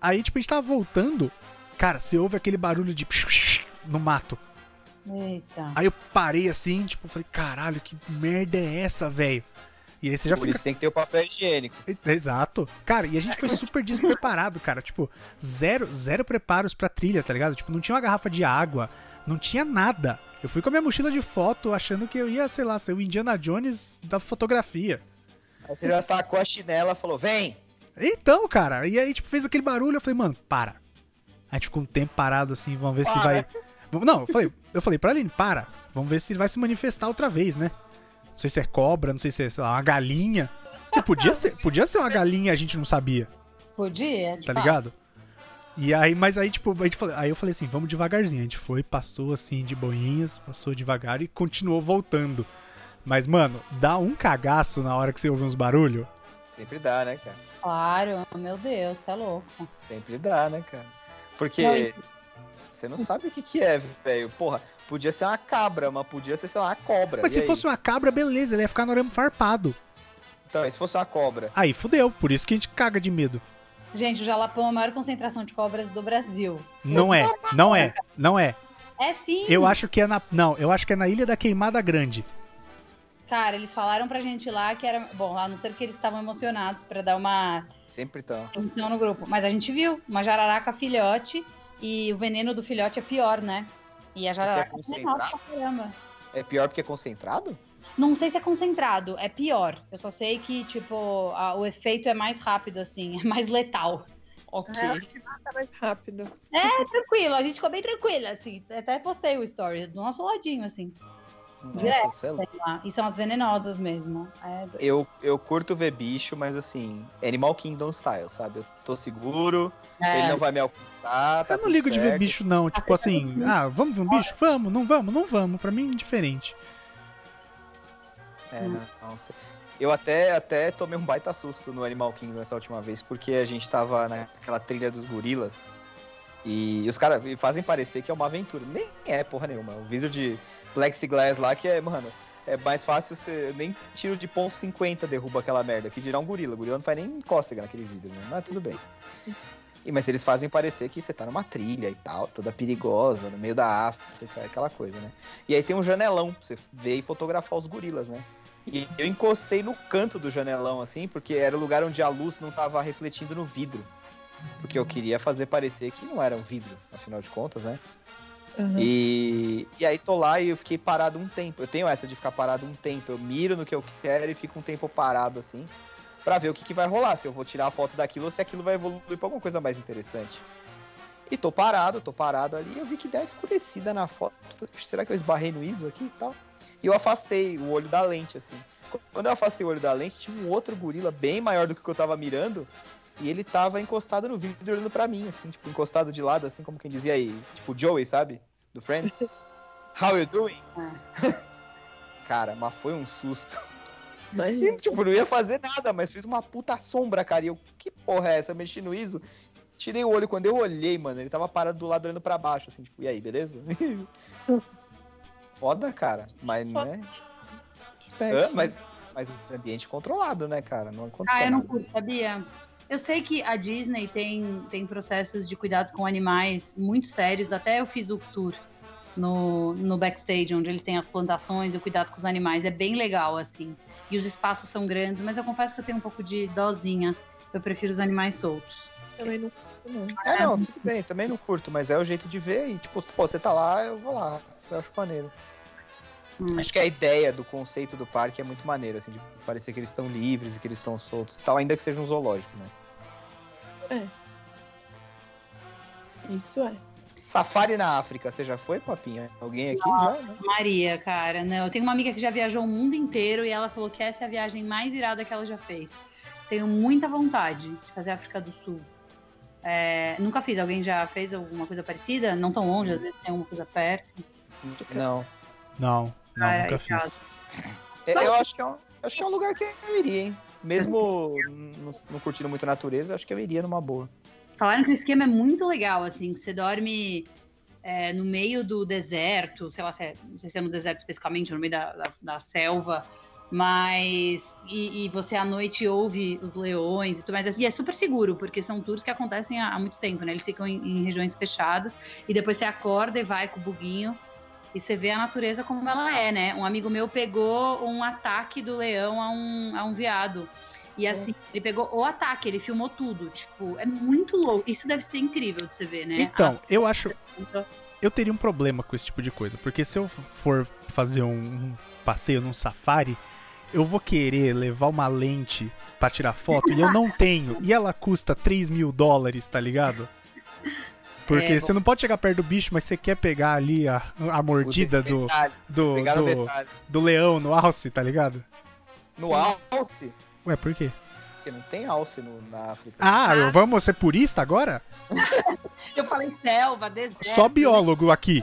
Aí, tipo, a gente tava voltando. Cara, você ouve aquele barulho de. no mato. Eita. Aí eu parei assim, tipo, falei, caralho, que merda é essa, velho? E aí você já Por fica. isso tem que ter o papel higiênico. Exato. Cara, e a gente foi super despreparado, cara. Tipo, zero, zero preparos pra trilha, tá ligado? Tipo, não tinha uma garrafa de água, não tinha nada. Eu fui com a minha mochila de foto achando que eu ia, sei lá, ser o Indiana Jones da fotografia. Aí você já sacou a chinela e falou, vem! Então, cara, e aí, tipo, fez aquele barulho, eu falei, mano, para. Aí a gente ficou um tempo parado assim, vamos ver se Para. vai. Vamos- Não, eu falei, eu falei pra Aline, para. Vamos ver se vai se manifestar outra vez, né? Não sei se é cobra, não sei se é, sei lá, uma galinha. Podia ser, podia ser uma galinha, a gente não sabia, Podia, de tá fato. ligado? E aí, mas aí, tipo, a gente falou- aí eu falei assim, vamos devagarzinho. A gente foi, passou assim de boinhas, passou devagar e continuou voltando. Mas, mano, dá um cagaço na hora que você ouve uns barulhos. Sempre dá, né, cara? Claro, meu Deus, você é louco. Sempre dá, né, cara? Porque Não, você não sabe o que que é, velho. Porra, podia ser uma cabra, mas podia ser, sei lá, uma cobra. Mas E se aí? fosse uma cabra, beleza, ele ia ficar no arame farpado. Então, e se fosse uma cobra? Aí fudeu, por isso que a gente caga de medo. Gente, o Jalapão é a maior concentração de cobras do Brasil. Não é, não é, não é. É sim. Eu acho que é na. Não, eu acho que é na Ilha da Queimada Grande. Cara, eles falaram pra gente lá que era. Bom, a não ser que eles estavam emocionados pra dar uma Sempre então. atenção no grupo. Mas a gente viu uma jararaca filhote e o veneno do filhote é pior, né? E a jararaca é concentrado? nossa pra caramba. É pior porque é concentrado? Não sei se é concentrado, é pior. Eu só sei que, tipo, a- o efeito é mais rápido, assim, é mais letal. Ok. Ela te mata mais rápido. É tranquilo, a gente ficou bem tranquila, assim. Até postei o story do nosso ladinho, assim. Nossa, é louco. sei lá. E são as venenosas mesmo. É eu, eu curto ver bicho, mas assim, Animal Kingdom style, sabe? Eu tô seguro, É, ele não vai me alcançar. Tá eu não ligo de ver certo. bicho, não. Tipo assim, ah, vamos ver um bicho? Vamos, não vamos, não vamos. Pra mim é indiferente. É, não, não sei. Eu até, até tomei um baita susto no Animal Kingdom essa última vez, porque a gente tava naquela trilha dos gorilas. E os caras fazem parecer que é uma aventura. Nem é porra nenhuma. O vidro de plexiglass lá que é, mano, é mais fácil você. Nem tiro de ponto 50 derruba aquela merda. Que dirá um gorila. O gorila não faz nem cócega naquele vidro, né? Mas tudo bem. E, mas eles fazem parecer que você tá numa trilha e tal, toda perigosa, no meio da África, aquela coisa, né? E aí tem um janelão pra você ver e fotografar os gorilas, né? E eu encostei no canto do janelão, assim, porque era o lugar onde a luz não tava refletindo no vidro. Porque eu queria fazer parecer que não era um vidro, afinal de contas, né? Uhum. E, e aí tô lá e eu fiquei parado um tempo. Eu tenho essa de ficar parado um tempo. Eu miro no que eu quero e fico um tempo parado, assim, pra ver o que, que vai rolar. Se eu vou tirar a foto daquilo ou se aquilo vai evoluir pra alguma coisa mais interessante. E tô parado, tô parado ali. Eu vi que deu uma escurecida na foto. Falei, "Puxa, será que eu esbarrei no ISO aqui e tal? E eu afastei o olho da lente, assim. Quando eu afastei o olho da lente, tinha um outro gorila bem maior do que o que eu tava mirando. E ele tava encostado no vidro olhando pra mim, assim, tipo, encostado de lado, assim, como quem dizia aí, tipo Joey, sabe? Do Friends. How you doing? Cara, mas foi um susto. Imagina. tipo, não ia fazer nada, mas fiz uma puta sombra, cara. E eu, que porra é essa? Eu Mexi no ISO. Tirei o olho, quando eu olhei, mano, ele tava parado do lado olhando pra baixo, assim, tipo, e aí, beleza? Foda, cara. Mas, né? Hã? Mas, mas ambiente controlado, né, cara? Não aconteceu Ah, eu não curto, sabia? Eu sei que a Disney tem, tem processos de cuidados com animais muito sérios. Até eu fiz o tour no, no backstage, onde eles têm as plantações e o cuidado com os animais. É bem legal, assim. E os espaços são grandes, mas eu confesso que eu tenho um pouco de dozinha. Eu prefiro os animais soltos. Também não curto, não. É, não, tudo bem, também não curto, mas é o jeito de ver e, tipo, pô, você tá lá, eu vou lá. Eu acho maneiro. Hum. Acho que a ideia do conceito do parque é muito maneiro, assim, de parecer que eles estão livres e que eles estão soltos tal, ainda que seja um zoológico, né? Isso é. Safari na África, você já foi, Papinha? Alguém aqui já, né? Maria, cara, né? Eu tenho uma amiga que já viajou o mundo inteiro e ela falou que essa é a viagem mais irada que ela já fez. Tenho muita vontade de fazer a África do Sul. É, nunca fiz. Alguém já fez alguma coisa parecida? Não tão longe, às vezes tem alguma coisa perto. Não. Não, não, Ah, nunca fiz. Eu, eu acho que é um, acho que é um lugar que eu iria, hein? Mesmo não, não curtindo muito a natureza, acho que eu iria numa boa. Falaram que o esquema é muito legal, assim, que você dorme é, no meio do deserto, sei lá, se é- não sei se é no deserto especificamente, ou no meio da, da, da selva, mas. E, e você à noite ouve os leões e tudo mais. E é super seguro, porque são tours que acontecem há, há muito tempo, né? Eles ficam em, em regiões fechadas, e depois você acorda e vai com o buguinho. E você vê a natureza como ela é, né? Um amigo meu pegou um ataque do leão a um, a um veado. E assim, ele pegou o ataque, ele filmou tudo. Tipo, é muito louco. Isso deve ser incrível de você ver, né? Então, eu acho. A- Eu teria um problema com esse tipo de coisa. Porque se eu for fazer um, um passeio num safari, eu vou querer levar uma lente pra tirar foto e eu não tenho, e ela custa 3 mil dólares, tá ligado? Porque É, você não pode chegar perto do bicho, mas você quer pegar ali a, a mordida do, do, do, do leão no alce, tá ligado? No alce, Ué, por quê? porque não tem alce no- na África. Ah, eu- vamos ser purista agora? Eu falei selva, deserto. Só biólogo aqui.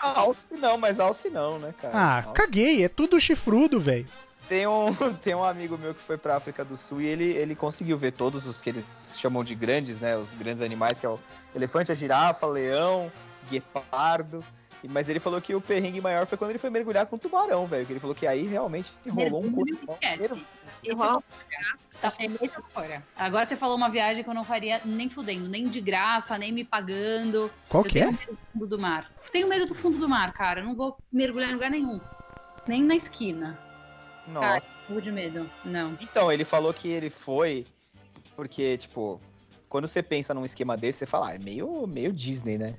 Alce não, mas alce não, né, cara? Ah, Alce. caguei, é tudo chifrudo, velho. Tem um, tem um amigo meu que foi pra África do Sul e ele, ele conseguiu ver todos os que eles chamam de grandes, né? Os grandes animais, que é o elefante, a girafa, leão, guepardo. E- Mas ele falou que o perrengue maior foi quando ele foi mergulhar com tubarão, velho. Que ele falou que aí realmente rolou um. Esse Rola tá fora. Agora você falou uma viagem que eu não faria nem fudendo, nem de graça, nem me pagando. Qual eu que é? medo do fundo do mar. Tenho medo do fundo do mar, cara. Eu não vou mergulhar em lugar nenhum. Nem na esquina. Nossa. Morro de medo. Não. Então, ele falou que ele foi porque, tipo, quando você pensa num esquema desse, você fala, ah, é meio, meio Disney, né?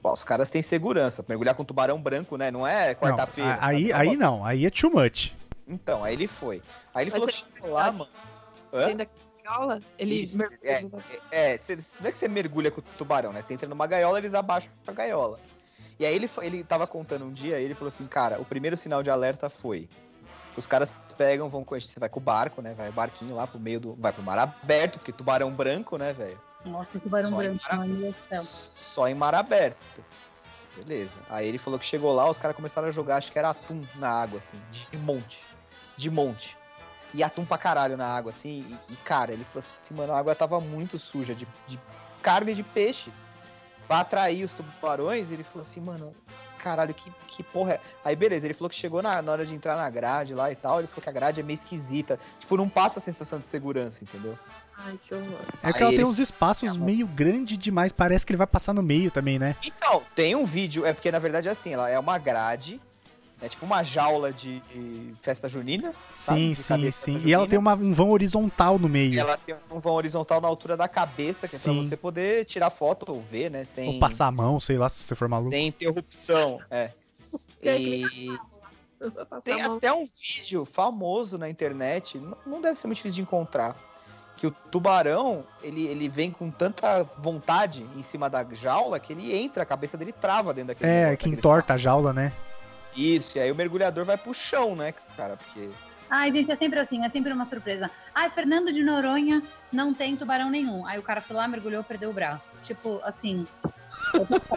Pô, os caras têm segurança. Mergulhar com tubarão branco, né? Não é quarta-feira. aí, sabe? aí não, aí é too much. Então, aí ele foi. Aí ele Mas falou que chegou lá, mano. Hã? Dentro da gaiola, ele Isso, mergulha. É, cê- não é que você mergulha com o tubarão, né? Você entra numa gaiola, eles abaixam a gaiola. E aí ele, ele tava contando um dia, ele falou assim, cara, o primeiro sinal de alerta foi. Os caras pegam, vão com a gente, você vai com o barco, né? Vai o barquinho lá pro meio do. Vai pro mar aberto, porque tubarão branco, né, velho? Nossa, tem tubarão Só em branco. Deus do céu. Só em mar aberto. Beleza. Aí ele falou que chegou lá, os caras começaram a jogar, acho que era atum na água, assim, de monte. De monte. E atum pra caralho na água, assim. E, e, cara, ele falou assim, mano, a água tava muito suja de, de carne de peixe. Pra atrair os tubarões, ele falou assim, mano, caralho, que, que porra é. Aí beleza, ele falou que chegou na, na hora de entrar na grade lá e tal, ele falou que a grade é meio esquisita. Tipo, não passa a sensação de segurança, entendeu? Ai, que horror. É que ela tem uns espaços meio grande demais, parece que ele vai passar no meio também, né? Então, tem um vídeo, é porque na verdade é assim, ela é uma grade, é tipo uma jaula de de festa junina. Sim, sim, sim. pra E ela junina. tem uma- um vão horizontal no meio. E ela tem um vão horizontal na altura da cabeça, que é Sim. pra você poder tirar foto ou ver, né? Sem, Ou passar a mão, sei lá, se você for maluco. sem interrupção. É. É E tem até um vídeo famoso na internet, não, deve ser muito difícil de encontrar. Que o tubarão, ele, ele vem com tanta vontade em cima da jaula que ele entra, a cabeça dele trava dentro daquele É, que entorta a jaula, né? Isso, e aí o mergulhador vai pro chão, né, cara? Porque. Ai, gente, é sempre assim, é sempre uma surpresa. Ai, Fernando de Noronha não tem tubarão nenhum. Aí o cara foi lá, mergulhou, perdeu o braço. Tipo, assim.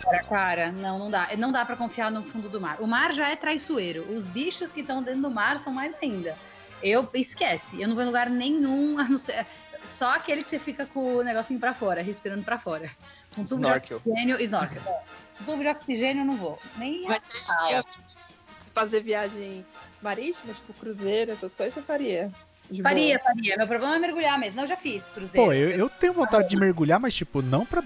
Cara, cara, não, não dá. Não dá pra confiar no fundo do mar. O mar já é traiçoeiro. Os bichos que estão dentro do mar são mais ainda. Eu esquece, eu não vou em lugar nenhum, a não ser, só aquele que você fica com o negocinho pra fora, respirando pra fora. Com tubo de Snorkel. oxigênio, snorkel. é. Com tubo de oxigênio eu não vou. Nem Mas você ia tipo, fazer viagem marítima, tipo cruzeiro, essas coisas, você faria? De boa. Faria, faria. Meu problema é mergulhar mesmo. Não, eu já fiz cruzeiro. Pô, eu, eu tenho vontade de mergulhar, mas tipo, não pra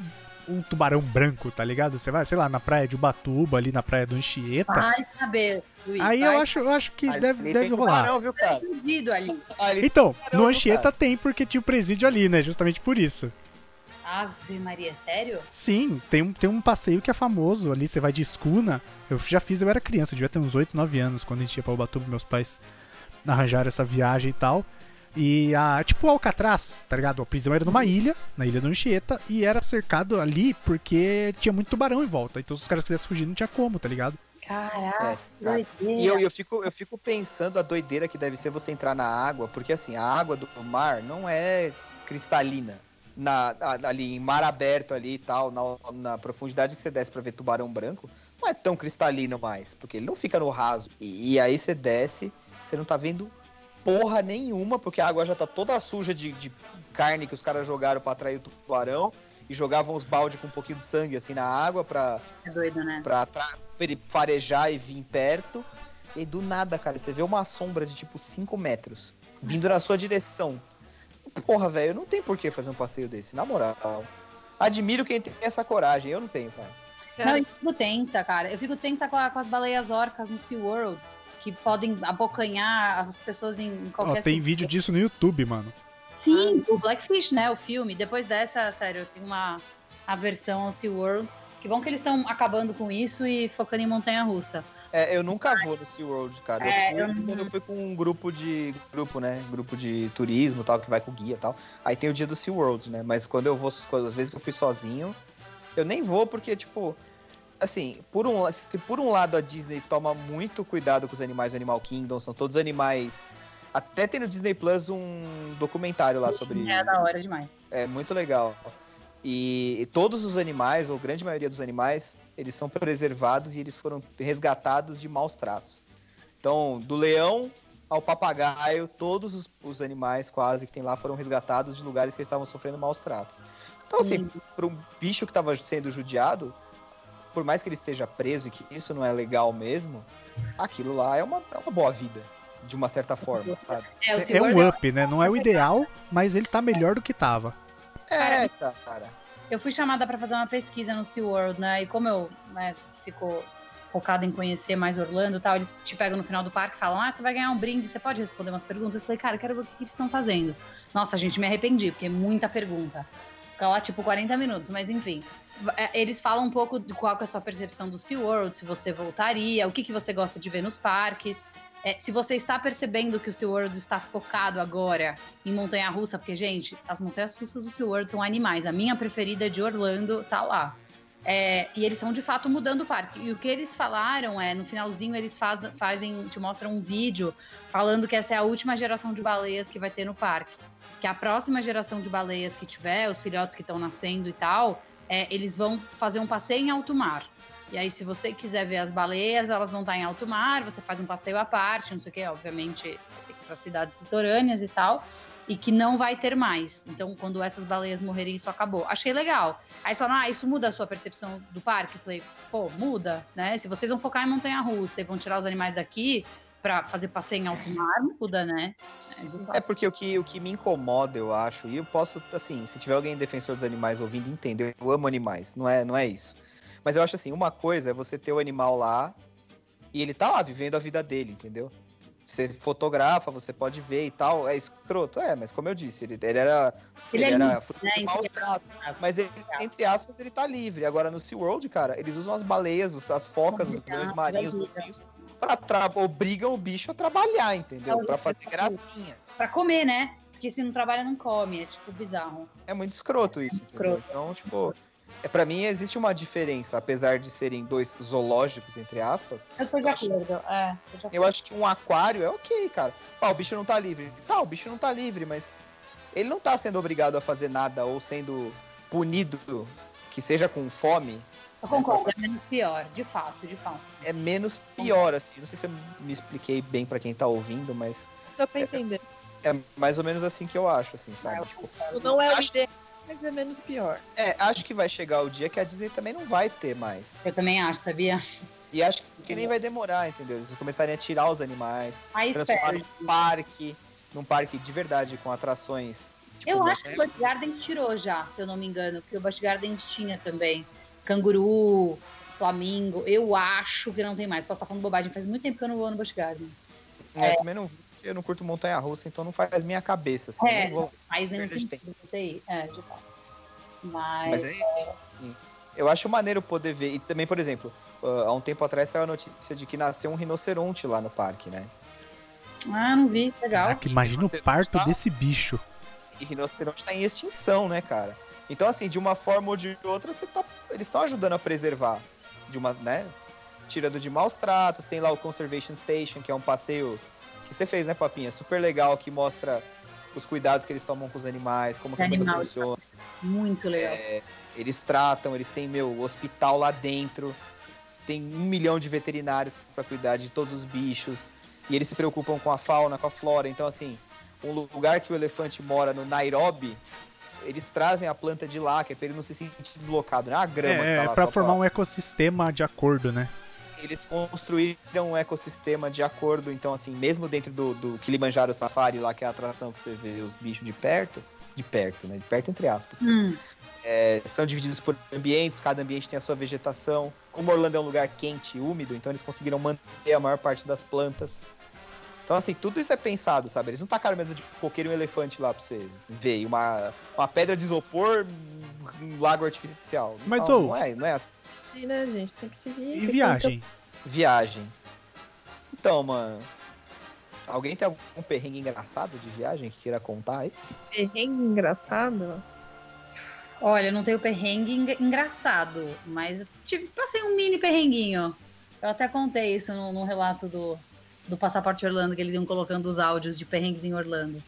um tubarão branco, tá ligado? Você vai, sei lá, na praia de Ubatuba, ali na praia do Anchieta. Vai saber, Luiz. Aí vai eu acho, eu acho que Ali deve, tem deve rolar. tubarão, viu, cara? ali. Ali Então, tubarão, no Anchieta cara? tem porque tinha o presídio ali, né? Justamente por isso. Ave Maria, sério? Sim, tem um, tem um passeio que é famoso ali, você vai de escuna. Eu já fiz, eu era criança, eu devia ter uns 8, 9 anos quando a gente ia pra Ubatuba, meus pais arranjaram essa viagem e tal. E a, tipo Alcatraz, tá ligado? A prisão era numa ilha, na ilha do Anchieta, e era cercado ali porque tinha muito tubarão em volta. Então se os caras quisessem fugir, não tinha como, tá ligado? Caraca, É, cara. E eu, eu, fico, eu fico pensando a doideira que deve ser você entrar na água, porque assim, a água do mar não é cristalina. Na, ali em mar aberto ali e tal, na, na profundidade que você desce pra ver tubarão branco, não é tão cristalino mais, porque ele não fica no raso. E, e aí você desce, você não tá vendo porra nenhuma, porque a água já tá toda suja de, de carne que os caras jogaram pra atrair o tubarão, e jogavam os baldes com um pouquinho de sangue assim na água pra, É doido, né? pra, pra ele farejar e vir perto. E do nada, cara, você vê uma sombra de tipo 5 metros vindo na sua direção. Porra, velho, não tem por que fazer um passeio desse, na moral. Admiro quem tem essa coragem, eu não tenho, cara. Não, eu fico tensa, cara. Eu fico tensa com, a- com as baleias orcas no SeaWorld, que podem abocanhar as pessoas em qualquer tem sítio. vídeo disso no YouTube, mano. Sim, o Blackfish, né? O filme. Depois dessa, sério, tem uma aversão ao SeaWorld. Que bom que eles estão acabando com isso e focando em montanha-russa. É, eu nunca vou no SeaWorld, cara. É, eu, fui, eu- quando eu fui com um grupo de. Grupo, né? Grupo de turismo tal, que vai com guia e tal. Aí tem o dia do SeaWorld, né? Mas quando eu vou. Quando, às vezes que eu fui sozinho, eu nem vou porque, tipo. Assim, por um, se por um lado a Disney toma muito cuidado com os animais do Animal Kingdom, são todos animais. Até tem no Disney Plus um documentário lá sobre. É da hora demais. É muito legal. E, e todos os animais, ou grande maioria dos animais, eles são preservados e eles foram resgatados de maus tratos. Então, do leão ao papagaio, todos os, os animais quase que tem lá foram resgatados de lugares que eles estavam sofrendo maus tratos. Então, assim, para um bicho que estava sendo judiado, por mais que ele esteja preso e que isso não é legal mesmo, aquilo lá é uma, é uma boa vida, de uma certa forma, sabe? É, o É, é SeaWorld um up, né? Não é o ideal, mas ele tá melhor do que tava. É, cara. Eu fui chamada para fazer uma pesquisa no SeaWorld, né? E como eu né, fico focada em conhecer mais Orlando e tal, eles te pegam no final do parque e falam: Ah, você vai ganhar um brinde, você pode responder umas perguntas? Eu falei, cara, eu quero ver o que, eles estão fazendo. Nossa, gente, me arrependi, porque é muita pergunta. Fica lá tipo 40 minutos, mas enfim. É, Eles falam um pouco de qual é a sua percepção do SeaWorld, se você voltaria, o que, que você gosta de ver nos parques. É, se você está percebendo que o SeaWorld está focado agora em montanha-russa, porque, gente, as montanhas-russas do SeaWorld são animais. A minha preferida de Orlando tá lá. É, e eles estão, de fato, mudando o parque. E o que eles falaram é, no finalzinho, eles faz, fazem, te mostram um vídeo falando que essa é a última geração de baleias que vai ter no parque. Que a próxima geração de baleias que tiver, os filhotes que estão nascendo e tal, é, eles vão fazer um passeio em alto mar. E aí, se você quiser ver as baleias, elas vão estar em alto mar, você faz um passeio à parte, não sei o quê, obviamente, para cidades litorâneas e tal, e que não vai ter mais. Então, quando essas baleias morrerem, isso acabou. Achei legal. Aí falaram, ah, isso muda a sua percepção do parque? Eu falei, pô, muda, né? Se vocês vão focar em montanha-russa e vão tirar os animais daqui para fazer passeio em alto mar, muda, né? É, É porque o que, o que me incomoda, eu acho, e eu posso, assim, se tiver alguém defensor dos animais ouvindo, entender, eu amo animais, não é, não é isso. Mas eu acho assim, uma coisa é você ter o animal lá e ele tá lá vivendo a vida dele, entendeu? Você fotografa, você pode ver e tal, é escroto, é, mas como eu disse, ele, ele era, Ele ele é era livre, né? maus é tratos. Mas ele, entre aspas, ele tá livre. Agora no SeaWorld, cara, eles usam as baleias, os- as focas, os leões marinhos, os vida. golfinhos, pra tra- obrigam o bicho a trabalhar, entendeu? Pra fazer gracinha. Pra comer, né? Porque se não trabalha, não come. É tipo bizarro. É muito escroto isso? Escroto. Então, tipo, é, pra mim existe uma diferença, apesar de serem dois zoológicos, entre aspas. Eu tô de acordo. É, tô de acordo. Eu acho que um aquário é ok, cara. Ah, o bicho não tá livre. Tá, o bicho não tá livre, mas ele não tá sendo obrigado a fazer nada ou sendo punido, que seja com fome, Eu concordo, é menos pior, de fato, de fato. é menos pior, assim. Não sei se eu me expliquei bem pra quem tá ouvindo, mas Dá pra entender. é mais ou menos assim que eu acho, assim, sabe? eu Tipo, concordo. Não é o Acho- ideal, mas é menos pior. é, acho que vai chegar o dia que a Disney também não vai ter mais. Eu também acho, sabia? E acho que nem vai demorar, entendeu? Eles começarem a tirar os animais, Aí transformar espero. num parque, num parque de verdade, com atrações. tipo, Eu acho que o Busch Gardens tirou já, se eu não me engano, porque o Busch Gardens tinha também canguru, flamingo. Eu acho que não tem mais. Posso estar falando bobagem, faz muito tempo que eu não vou no Busch Gardens. É, eu também não porque eu não curto montanha russa, então não faz minha cabeça, assim. É. eu não vou- Faz nenhum sentido você ir. É, de fato. Mas, Mas é, assim, eu acho maneiro poder ver. E também, por exemplo, ah, há um tempo atrás saiu a notícia de que nasceu um rinoceronte lá no parque, né? Ah, não vi. Legal. Caraca, imagina o parto tá- desse bicho. E rinoceronte tá em extinção, né, cara? Então, assim, de uma forma ou de outra, você tá, eles estão ajudando a preservar. De uma, né? Tirando de maus tratos. Tem lá o Conservation Station, que é um passeio que você fez, né, Papinha? Super legal, que mostra os cuidados que eles tomam com os animais, como que a coisa funciona. Muito legal. É, eles tratam, eles têm, meu, hospital lá dentro. Tem um milhão de veterinários para cuidar de todos os bichos. E eles se preocupam com a fauna, com a flora. Então, assim, um lugar que o elefante mora no Nairobi, eles trazem a planta de lá, que é pra ele não se sentir deslocado. Não é a grama que É, tá é lá. pra formar um ecossistema de acordo, né? Eles construíram um ecossistema de acordo. Então, assim, mesmo dentro do, do Kilimanjaro Safari, lá que é a atração que você vê os bichos de perto, de perto, né? De perto entre aspas. Hum, É, são divididos por ambientes, cada ambiente tem a sua vegetação. Como Orlando é um lugar quente e úmido, então eles conseguiram manter a maior parte das plantas. Então, assim, tudo isso é pensado, sabe? Eles não tacaram mesmo de coqueiro e um elefante lá pra vocês ver. e Uma, uma pedra de isopor, um lago artificial. Mas, não, ô- não é, não é assim. Sim, né, gente? Tem que seguir. E que viagem? Viagem. Então, mano. Alguém tem algum perrengue engraçado de viagem que queira contar aí? Perrengue engraçado. Olha, não tenho perrengue engraçado, mas tive, passei um mini perrenguinho. Eu até contei isso no, no relato do, do Passaporte Orlando, que eles iam colocando os áudios de perrengues em Orlando.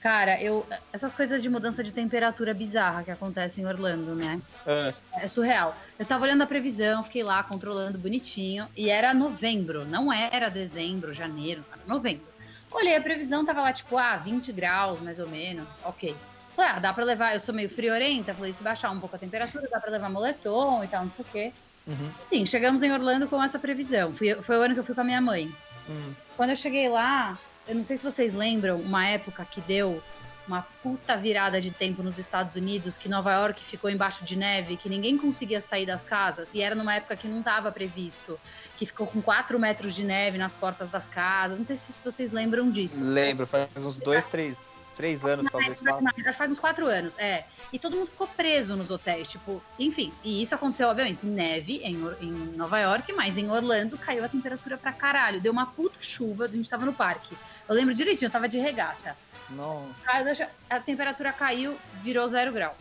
Cara, eu. Essas coisas de mudança de temperatura bizarra que acontecem em Orlando, né? Ah, É surreal. Eu tava olhando a previsão, fiquei lá controlando bonitinho, e era novembro, não é, era dezembro, janeiro, era novembro. Olhei a previsão, tava lá tipo, ah, 20 graus mais ou menos, ok. Falei, ah, dá pra levar, eu sou meio friorenta, falei, se baixar um pouco a temperatura, dá pra levar moletom e tal, não sei o quê. uhum, Enfim, chegamos em Orlando com essa previsão. Fui- foi o ano que eu fui com a minha mãe. hum. Quando eu cheguei lá, eu não sei se vocês lembram, uma época que deu uma puta virada de tempo nos Estados Unidos, que Nova York ficou embaixo de neve, que ninguém conseguia sair das casas, e era numa época que não estava previsto, que ficou com 4 metros de neve nas portas das casas. Não sei se vocês lembram disso. Lembro, faz uns dois, três, três anos talvez. Mas faz uns quatro anos, é. E todo mundo ficou preso nos hotéis, tipo, enfim. E isso aconteceu, obviamente, neve em, em Nova York, mas em Orlando caiu a temperatura pra caralho. Deu uma puta chuva, a gente tava no parque. Eu lembro direitinho, eu tava de regata. Nossa. A temperatura caiu, virou zero grau.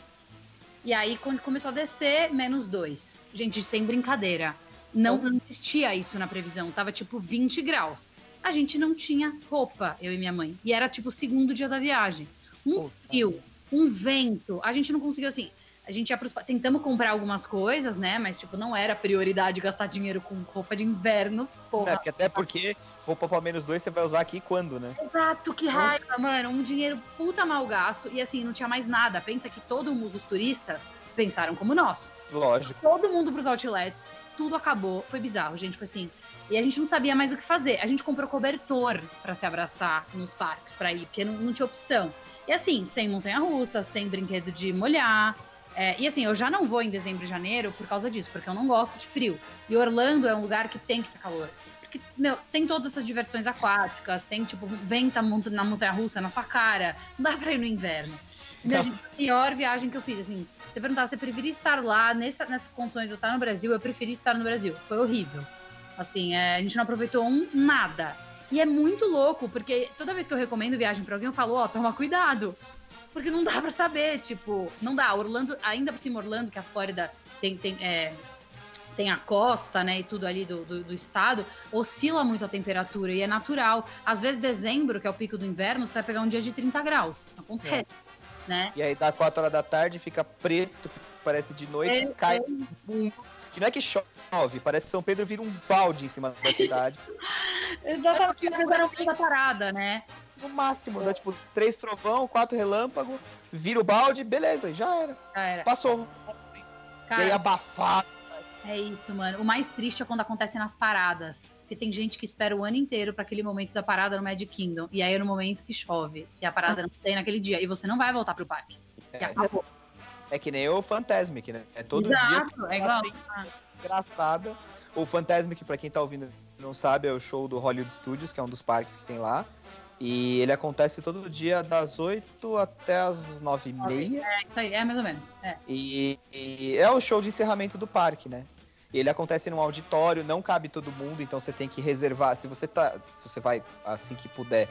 E aí, quando começou a descer, menos dois. Gente, sem brincadeira. Não, não existia isso na previsão. Tava tipo 20 graus. A gente não tinha roupa, eu e minha mãe. E era tipo o segundo dia da viagem. Um Puta. frio, um vento. A gente não conseguiu assim. A gente ia pros, tentamos comprar algumas coisas, né? Mas, tipo, não era prioridade gastar dinheiro com roupa de inverno. Porra. É, porque até porque roupa pra menos dois você vai usar aqui quando, né? Exato, que raiva, mano. Um dinheiro puta mal gasto. E assim, não tinha mais nada. Pensa que todo mundo, os turistas, pensaram como nós. Lógico. Todo mundo pros outlets, tudo acabou. Foi bizarro, gente. Foi assim. E a gente não sabia mais o que fazer. A gente comprou cobertor pra se abraçar nos parques pra ir, porque não, não tinha opção. E assim, sem montanha-russa, sem brinquedo de molhar. É, e assim, eu já não vou em dezembro e janeiro por causa disso, porque eu não gosto de frio. E Orlando é um lugar que tem que ter calor. Porque, meu, tem todas essas diversões aquáticas, tem, tipo, venta na montanha-russa na sua cara. Não dá pra ir no inverno. Meu, Não. gente, a pior viagem que eu fiz, assim, você perguntar, você preferia estar lá nessa- nessas condições eu estar no Brasil? Eu preferi estar no Brasil. Foi horrível. Assim, é, a gente não aproveitou um nada. E é muito louco, porque toda vez que eu recomendo viagem pra alguém, eu falo, ó, toma cuidado. Porque não dá pra saber, tipo, não dá. Orlando, ainda por cima, Orlando, que a Flórida tem, tem, é, tem a costa, né, e tudo ali do, do, do estado, oscila muito a temperatura e é natural. Às vezes, dezembro, que é o pico do inverno, você vai pegar um dia de 30 graus. Acontece, né? E aí dá 4 horas da tarde, fica preto, parece de noite, É, cai um. Que não é que chove, parece que São Pedro vira um balde em cima da cidade. Exatamente, eles eram da parada, né? No máximo, dá tipo três trovão, quatro relâmpagos, vira o balde, beleza, já era. Já era. Passou. e aí Cara, abafado. é isso, mano. O mais triste é quando acontece nas paradas. Porque tem gente que espera o ano inteiro pra aquele momento da parada no Magic Kingdom. E aí é no momento que chove. E a parada não tem naquele dia. E você não vai voltar pro parque. E É, acabou. é que nem o Fantasmic, né? É todo Exato, dia. é igual. Desgraçada. O Fantasmic, pra quem tá ouvindo e não sabe, é o show do Hollywood Studios, que é um dos parques que tem lá. E ele acontece todo dia das 8 até as 9 e meia. É isso aí, é mais ou menos. É. E, e é o show de encerramento do parque, né? Ele acontece num auditório, não cabe todo mundo, então você tem que reservar. Se você tá, você vai assim que puder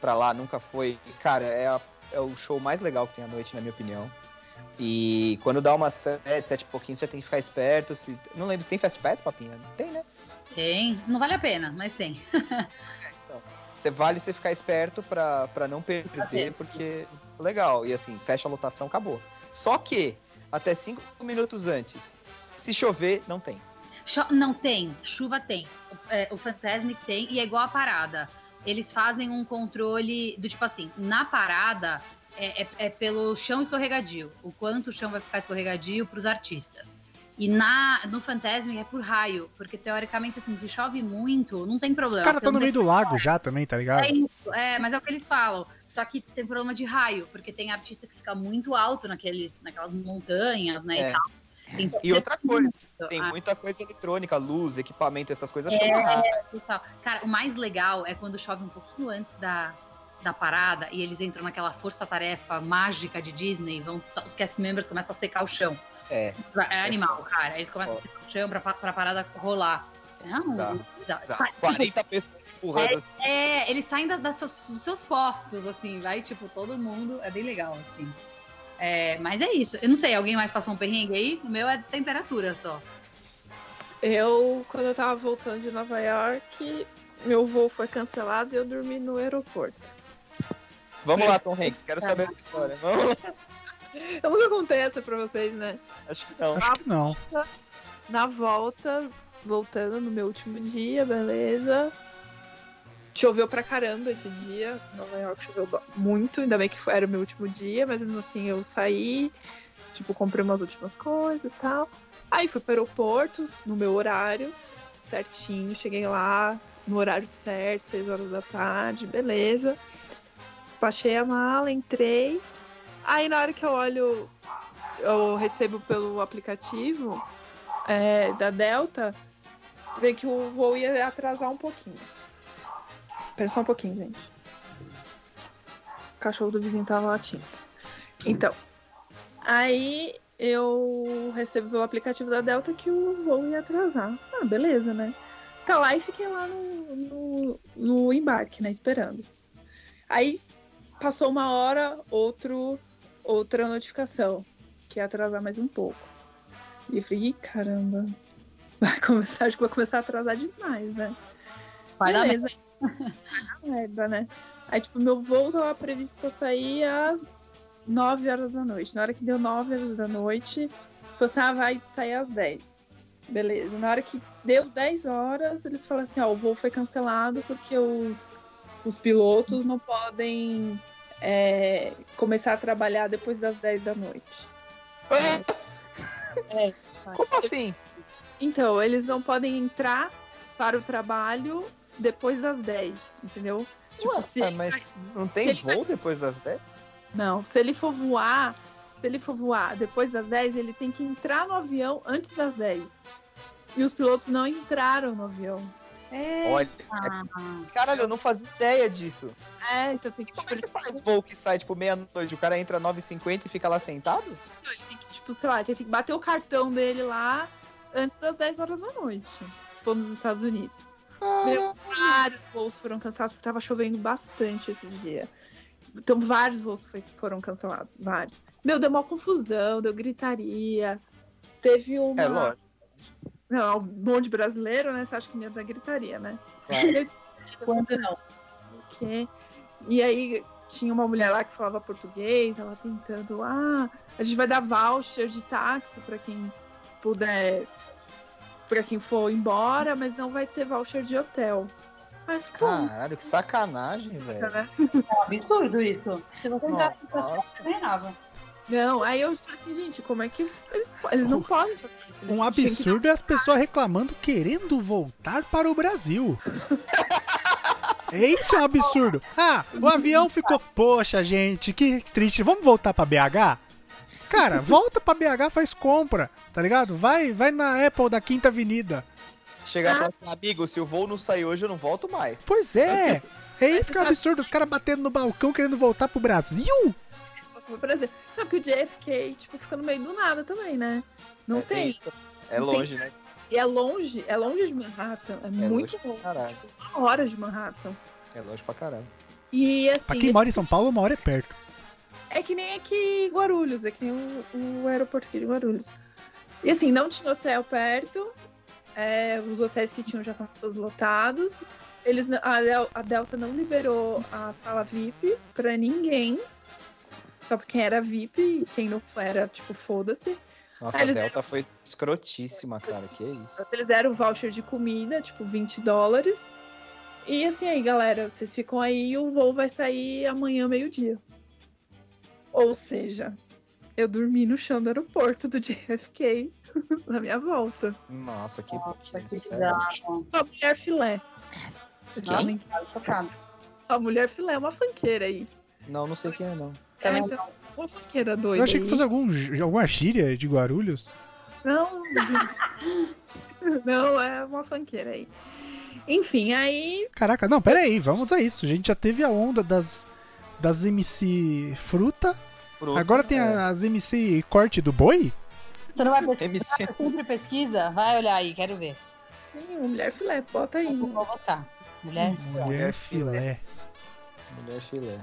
pra lá, nunca foi. Cara, é, a- é o show mais legal que tem à noite, na minha opinião. E quando dá umas 7, 7 e pouquinho, você tem que ficar esperto. Se, não lembro se tem Fast Pass, papinha? Tem, né? Tem. Não vale a pena, mas tem. Você vale você ficar esperto pra, pra não perder, porque legal. E assim, fecha a lotação, acabou. Só que, até 5 minutos antes, se chover, não tem. Cho- Não tem, chuva tem. O, é, o Fantasmic tem e é igual a parada. Eles fazem um controle do tipo assim, na parada é, é- é pelo chão escorregadio, o quanto o chão vai ficar escorregadio para os artistas. E na, no Fantasmic é por raio, porque teoricamente assim, se chove muito, não tem Os problema. caras porque estão no meio do lago já também, tá ligado? É isso, é, mas é o que eles falam. Só que tem problema de raio, porque tem artista que fica muito alto naqueles, naquelas montanhas, né? É. E, tal. Então, E outra coisa, tem Ah, muita coisa eletrônica, luz, equipamento, essas coisas É. chama. Cara, o mais legal é quando chove um pouquinho antes da, da parada e eles entram naquela força-tarefa mágica de Disney, vão, os cast members começam a secar o chão. É. É animal, cara. Eles começam a secar o chão pra, pra parada rolar. Não, bizarro. Exato. Sai- 40 pessoas empurrando. É, eles saem das, das suas- dos seus postos, assim, vai, tipo, todo mundo. É bem legal, assim. É, mas é isso. Eu não sei, alguém mais passou um perrengue aí? O meu é temperatura só. Eu, quando eu tava voltando de Nova York, meu voo foi cancelado e eu dormi no aeroporto. Vamos lá, Tom Hanks, quero saber essa história. Vamos lá. Eu nunca contei essa pra vocês, né? Acho que não. Acho que não. Na volta, voltando no meu último dia, beleza. Choveu pra caramba esse dia. Nova York choveu muito, ainda bem que era o meu último dia, mas mesmo assim eu saí, tipo, comprei umas últimas coisas e tal. Aí fui pro aeroporto, no meu horário, certinho, cheguei lá no horário certo, 6 horas da tarde, beleza. Despachei a mala, entrei. Aí na hora que eu olho, eu recebo pelo aplicativo é, da Delta, vê que o voo ia atrasar um pouquinho. Espera só um pouquinho, gente. O cachorro do vizinho tava latindo. Então, aí eu recebo pelo aplicativo da Delta que o voo ia atrasar. Ah, beleza, né? Tá lá e fiquei lá no, no, no embarque, né? Esperando. Aí passou uma hora, outro, outra notificação, que ia atrasar mais um pouco. E eu falei, "Ih, caramba, vai começar, acho que vai começar a atrasar demais, né? Vai dar Beleza. Vai dar merda, né? Aí, tipo, meu voo tava previsto pra sair às 9 horas da noite. Na hora que deu 9 horas da noite, falou assim, ah, vai sair às 10. Beleza. Na hora que deu 10 horas, eles falaram assim, ó, o voo foi cancelado porque os, os pilotos não podem é, começar a trabalhar depois das 10 da noite. É. Como assim? Então, eles não podem entrar para o trabalho depois das 10, entendeu? Tipo, Ué, se ah, mas não tem ele vai- voo depois das 10? Não, se ele for voar, se ele for voar depois das 10, ele tem que entrar no avião antes das 10. E os pilotos não entraram no avião. É. Olha, caralho, eu não fazia ideia disso. É, então tem que, E como é que faz voo que sai, tipo, meia-noite, o cara entra 9h50 e fica lá sentado? ele tem que, tipo, sei lá, ele tem que bater o cartão dele lá antes das 10 horas da noite. Se for nos Estados Unidos. Meu, vários voos foram cancelados porque tava chovendo bastante esse dia. Então, vários voos foi- foram cancelados. Vários. Meu, deu uma confusão, deu gritaria. Teve uma. É, lógico. Não, um monte de brasileiro, né? Você acha que me da gritaria, né? Claro. Quando não? sei o quê. E aí tinha uma mulher lá que falava português, ela tentando, ah, a gente vai dar voucher de táxi pra quem puder, pra quem for embora, mas não vai ter voucher de hotel. Aí. Caralho, que sacanagem, velho. né? É um absurdo isso. Se Nossa. processo, você ganhava. Não, aí eu falei assim, gente, como é que eles, eles não podem fazer isso? Eles Um que absurdo é as pessoas reclamando querendo voltar para o Brasil. É isso é um absurdo. Ah, o avião ficou. Poxa, gente, que triste. Vamos voltar pra BH? Cara, volta pra BH, faz compra, tá ligado? Vai, vai na Apple da Quinta Avenida. Chegar e falar assim, amigo, se o voo não sair hoje, eu não volto mais. Pois é. É isso que é um absurdo. Os caras batendo no balcão querendo voltar pro Brasil? Por exemplo, sabe que o JFK, tipo, fica no meio do nada também, né? Não É, tem. isso. É longe, né? E é longe, é longe de Manhattan. É, muito longe pra longe. Tipo, uma hora de Manhattan. É longe pra caralho. E Pra assim, quem mora em São Paulo, uma hora é perto. é que nem aqui Guarulhos, é que nem o, o aeroporto aqui de Guarulhos. E assim, não tinha hotel perto, é, os hotéis que tinham já estavam todos lotados. Eles, a, Del- a Delta não liberou a sala VIP pra ninguém. Só pra quem era VIP e quem não era, tipo, foda-se. Nossa, eles a Delta foi escrotíssima, cara. Que isso. Eles deram voucher de comida, tipo 20 dólares. E assim aí, galera, vocês ficam aí e o voo vai sair amanhã, meio-dia. Ou seja, eu dormi no chão do aeroporto do JFK na minha volta. Nossa, que. Nossa, que que. A mulher filé. Chocado. A mulher filé é uma fanqueira aí. Não, não sei quem é, não. Também É, então, uma fanqueira doida. Eu achei que fosse algum, alguma gíria de Guarulhos. Não, não, é uma fanqueira aí. Enfim, aí Caraca, não, pera aí, vamos a isso. A gente já teve a onda das, das MC Fruta, Fruta, agora tem é. as MC Corte do Boi? Você não vai pesquisar? MC. Você sempre pesquisa? Vai olhar aí, quero ver. Tem uma mulher filé, bota aí. Eu vou votar. Mulher, Mulher filé. Mulher filé.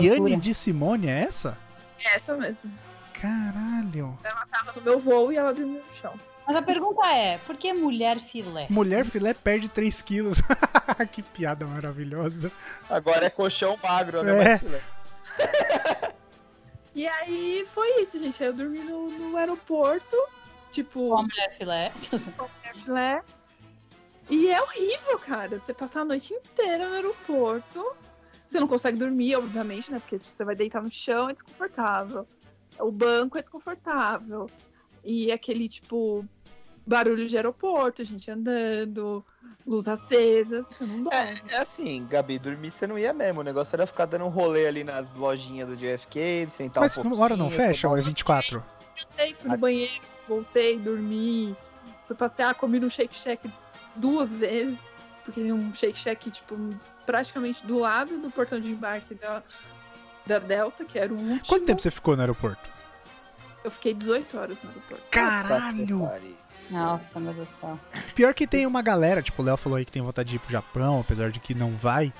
Yane de Simone é essa? É essa mesmo. Caralho. Ela tava no meu voo e ela dormiu no chão. Mas a pergunta é, por que mulher filé? Mulher filé perde 3 quilos. que piada maravilhosa. Agora é colchão magro, né? É. E aí foi isso, gente. Aí eu dormi no, no aeroporto, tipo, Qual mulher filé? mulher filé. E é horrível, cara. Você passar a noite inteira no aeroporto. Você não consegue dormir, obviamente, né? Porque tipo, você vai deitar no chão, é desconfortável. O banco é desconfortável. E aquele, tipo, barulho de aeroporto, gente andando, luz acesa, você não dorme. É, é assim, Gabi, dormir você não ia mesmo. O negócio era ficar dando um rolê ali nas lojinhas do JFK, sentar Mas um pouquinho. hora não fecha ou é tomar- 24? Voltei, fui no banheiro, voltei, dormi, fui passear, comi no Shake Shack duas vezes, porque tem um Shake Shack, tipo, praticamente do lado do portão de embarque da, da Delta, que era o último. Quanto tempo você ficou no aeroporto? Eu fiquei 18 horas no aeroporto. Caralho! Nossa, meu Deus do céu. Pior que tem uma galera, tipo, o Léo falou aí que tem vontade de ir pro Japão, apesar de que não vai.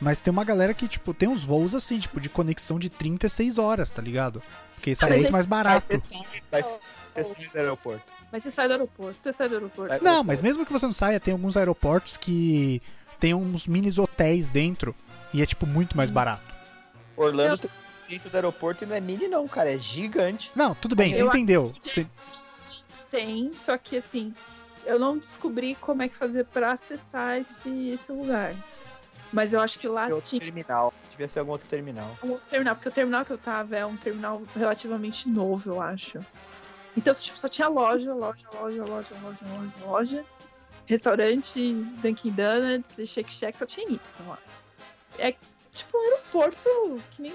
Mas tem uma galera que, tipo, tem uns voos assim, tipo, de conexão de 36 horas, tá ligado? Porque sai mas muito mais Vai barato. ser sai, vai ser sai do aeroporto. Mas você sai do aeroporto, você sai do aeroporto. Sai do Não, aeroporto. mas mesmo que você não saia, tem alguns aeroportos que tem uns minis hotéis dentro e é, tipo, muito mais barato. Orlando Eu- tem dentro do aeroporto e não é mini, não, cara. É gigante. Não, tudo bem, você Eu entendeu. acredito. Você- Tem, só que assim, eu não descobri como é que fazer pra acessar esse, esse lugar. Mas eu acho que lá Tem outro tinha terminal. Devia ser algum outro terminal. um terminal, porque o terminal que eu tava é um terminal relativamente novo, eu acho. Então, tipo, só tinha loja, loja, loja, loja, loja, loja, loja. Restaurante, Dunkin' Donuts e Shake Shack, só tinha isso lá. É tipo um aeroporto que nem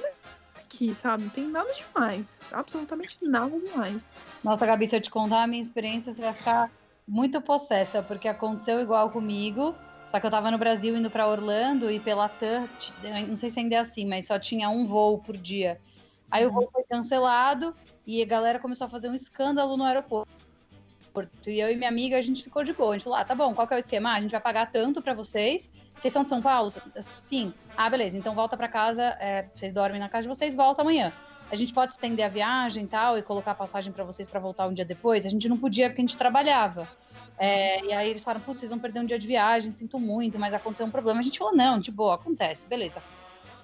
aqui, sabe? Não tem nada demais. Absolutamente nada demais. Nossa, Gabi, se eu te contar a minha experiência, você vai ficar muito possessa, porque aconteceu igual comigo. Só que eu tava no Brasil indo pra Orlando e pela TAM, t- não sei se ainda é assim, mas só tinha um voo por dia. Aí o voo foi cancelado e a galera começou a fazer um escândalo no aeroporto. E eu e minha amiga, a gente ficou de boa. A gente falou: ah, tá bom, qual que é o esquema? Ah, a gente vai pagar tanto pra vocês. Vocês são de São Paulo? Sim. Ah, beleza, então volta pra casa. é, vocês dormem na casa de vocês, volta amanhã a gente pode estender a viagem e tal, e colocar passagem pra vocês pra voltar um dia depois. A gente não podia porque a gente trabalhava. É, e aí eles falaram, putz, vocês vão perder um dia de viagem, sinto muito, mas aconteceu um problema. A gente falou, não, de boa, acontece, beleza.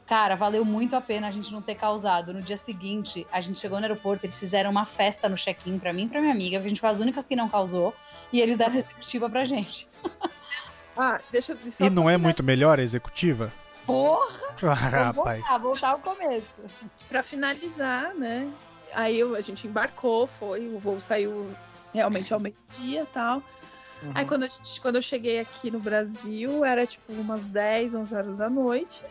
Cara, valeu muito a pena a gente não ter causado. No dia seguinte, a gente chegou no aeroporto, eles fizeram uma festa no check-in pra mim e pra minha amiga, a gente foi as únicas que não causou, e eles deram receptiva pra gente. Ah, deixa eu só E não é muito melhor a executiva? Porra, Ah, rapaz. voltar, voltar ao começo. Pra finalizar, né? Aí eu- a gente embarcou, foi, o voo saiu realmente ao meio-dia e tal. Uhum. Aí quando, a gente- quando eu cheguei aqui no Brasil, era tipo umas 10, 11 horas da noite.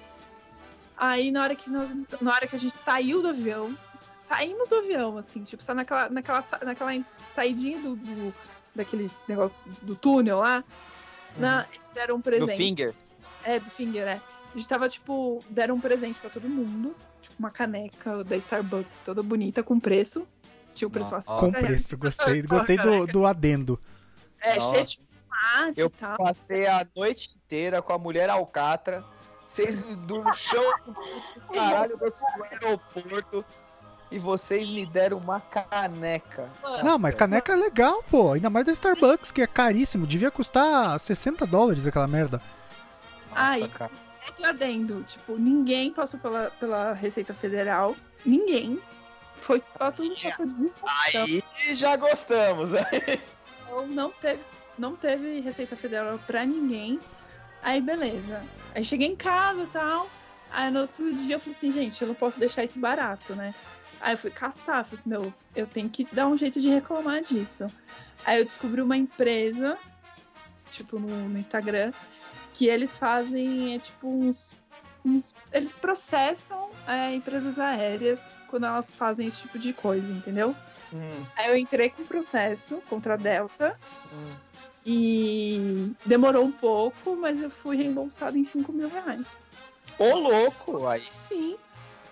Aí na hora que, nós, na hora que a gente saiu do avião, saímos do avião, assim, tipo, só naquela, naquela, naquela saidinha do, do- daquele negócio do túnel lá, na, eles deram um presente. finger. É, do Finger, é. A gente tava, tipo, deram um presente pra todo mundo. Tipo, uma caneca da Starbucks toda bonita, com preço. Tinha o preço Nossa. acima. Com preço, gostei. Gostei do, do adendo. É, Nossa. cheio de tomate Eu e tal. Passei a noite inteira com a mulher alcatra. Vocês do chão do caralho do aeroporto. E vocês me deram uma caneca. Não, mas caneca é legal, pô. Ainda mais da Starbucks, que é caríssimo. Devia custar 60 dólares aquela merda. Ai. Outro adendo, tipo, ninguém passou pela, pela Receita Federal. Ninguém. Foi pra tudo de Aí já gostamos. né? Então não teve, não teve Receita Federal pra ninguém. Aí beleza. Aí cheguei em casa e tal. Aí no outro dia eu falei assim, gente, eu não posso deixar isso barato, né? Aí eu fui caçar, falei assim, meu, eu tenho que dar um jeito de reclamar disso. Aí eu descobri uma empresa, tipo, no, no Instagram, que eles fazem, é, tipo, uns. uns- eles processam é, empresas aéreas quando elas fazem esse tipo de coisa, entendeu? Hum, Aí eu entrei com processo contra a Delta hum. E demorou um pouco, mas eu fui reembolsada em 5 mil reais. Ô, louco, aí sim.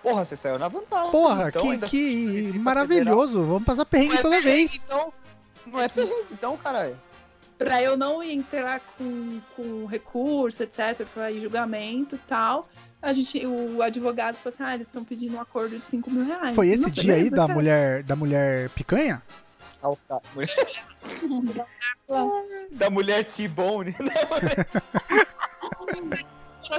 Porra, você saiu na vantagem. Porra, Então, que, que maravilhoso. Vamos passar perrengue Não é toda perrengue, vez. Então, não é perrengue, então, caralho. Pra eu não entrar com, com recurso, etc, pra ir julgamento e tal, a gente, o advogado falou assim, ah, eles estão pedindo um acordo de 5 mil reais. Foi esse Não, dia aí beleza, da cara. mulher, da mulher picanha? Ah, tá. Da mulher T-Bone. Demorou,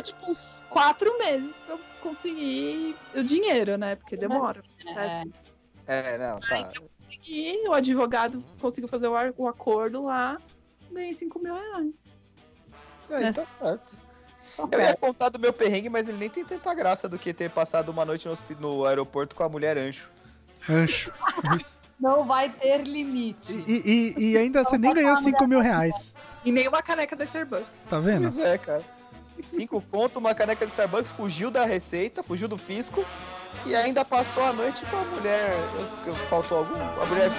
tipo, uns quatro meses pra eu conseguir o dinheiro, né? Porque demora. o processo. É, É, não, tá. eu consegui, o advogado conseguiu fazer o, ar- o acordo lá, ganhei 5 mil reais. É, Nessa- tá certo. Eu ia contar do meu perrengue, mas ele nem tem tanta graça do que ter passado uma noite no, no aeroporto com a mulher ancho. Ancho. Isso. Não vai ter limite. E, e- e ainda você nem ganhou 5 mil reais. E nem uma caneca da Starbucks. Tá vendo? Pois é, cara. Cinco conto, uma caneca de Starbucks, fugiu da receita, fugiu do fisco e ainda passou a noite com a mulher. faltou algum? A mulher.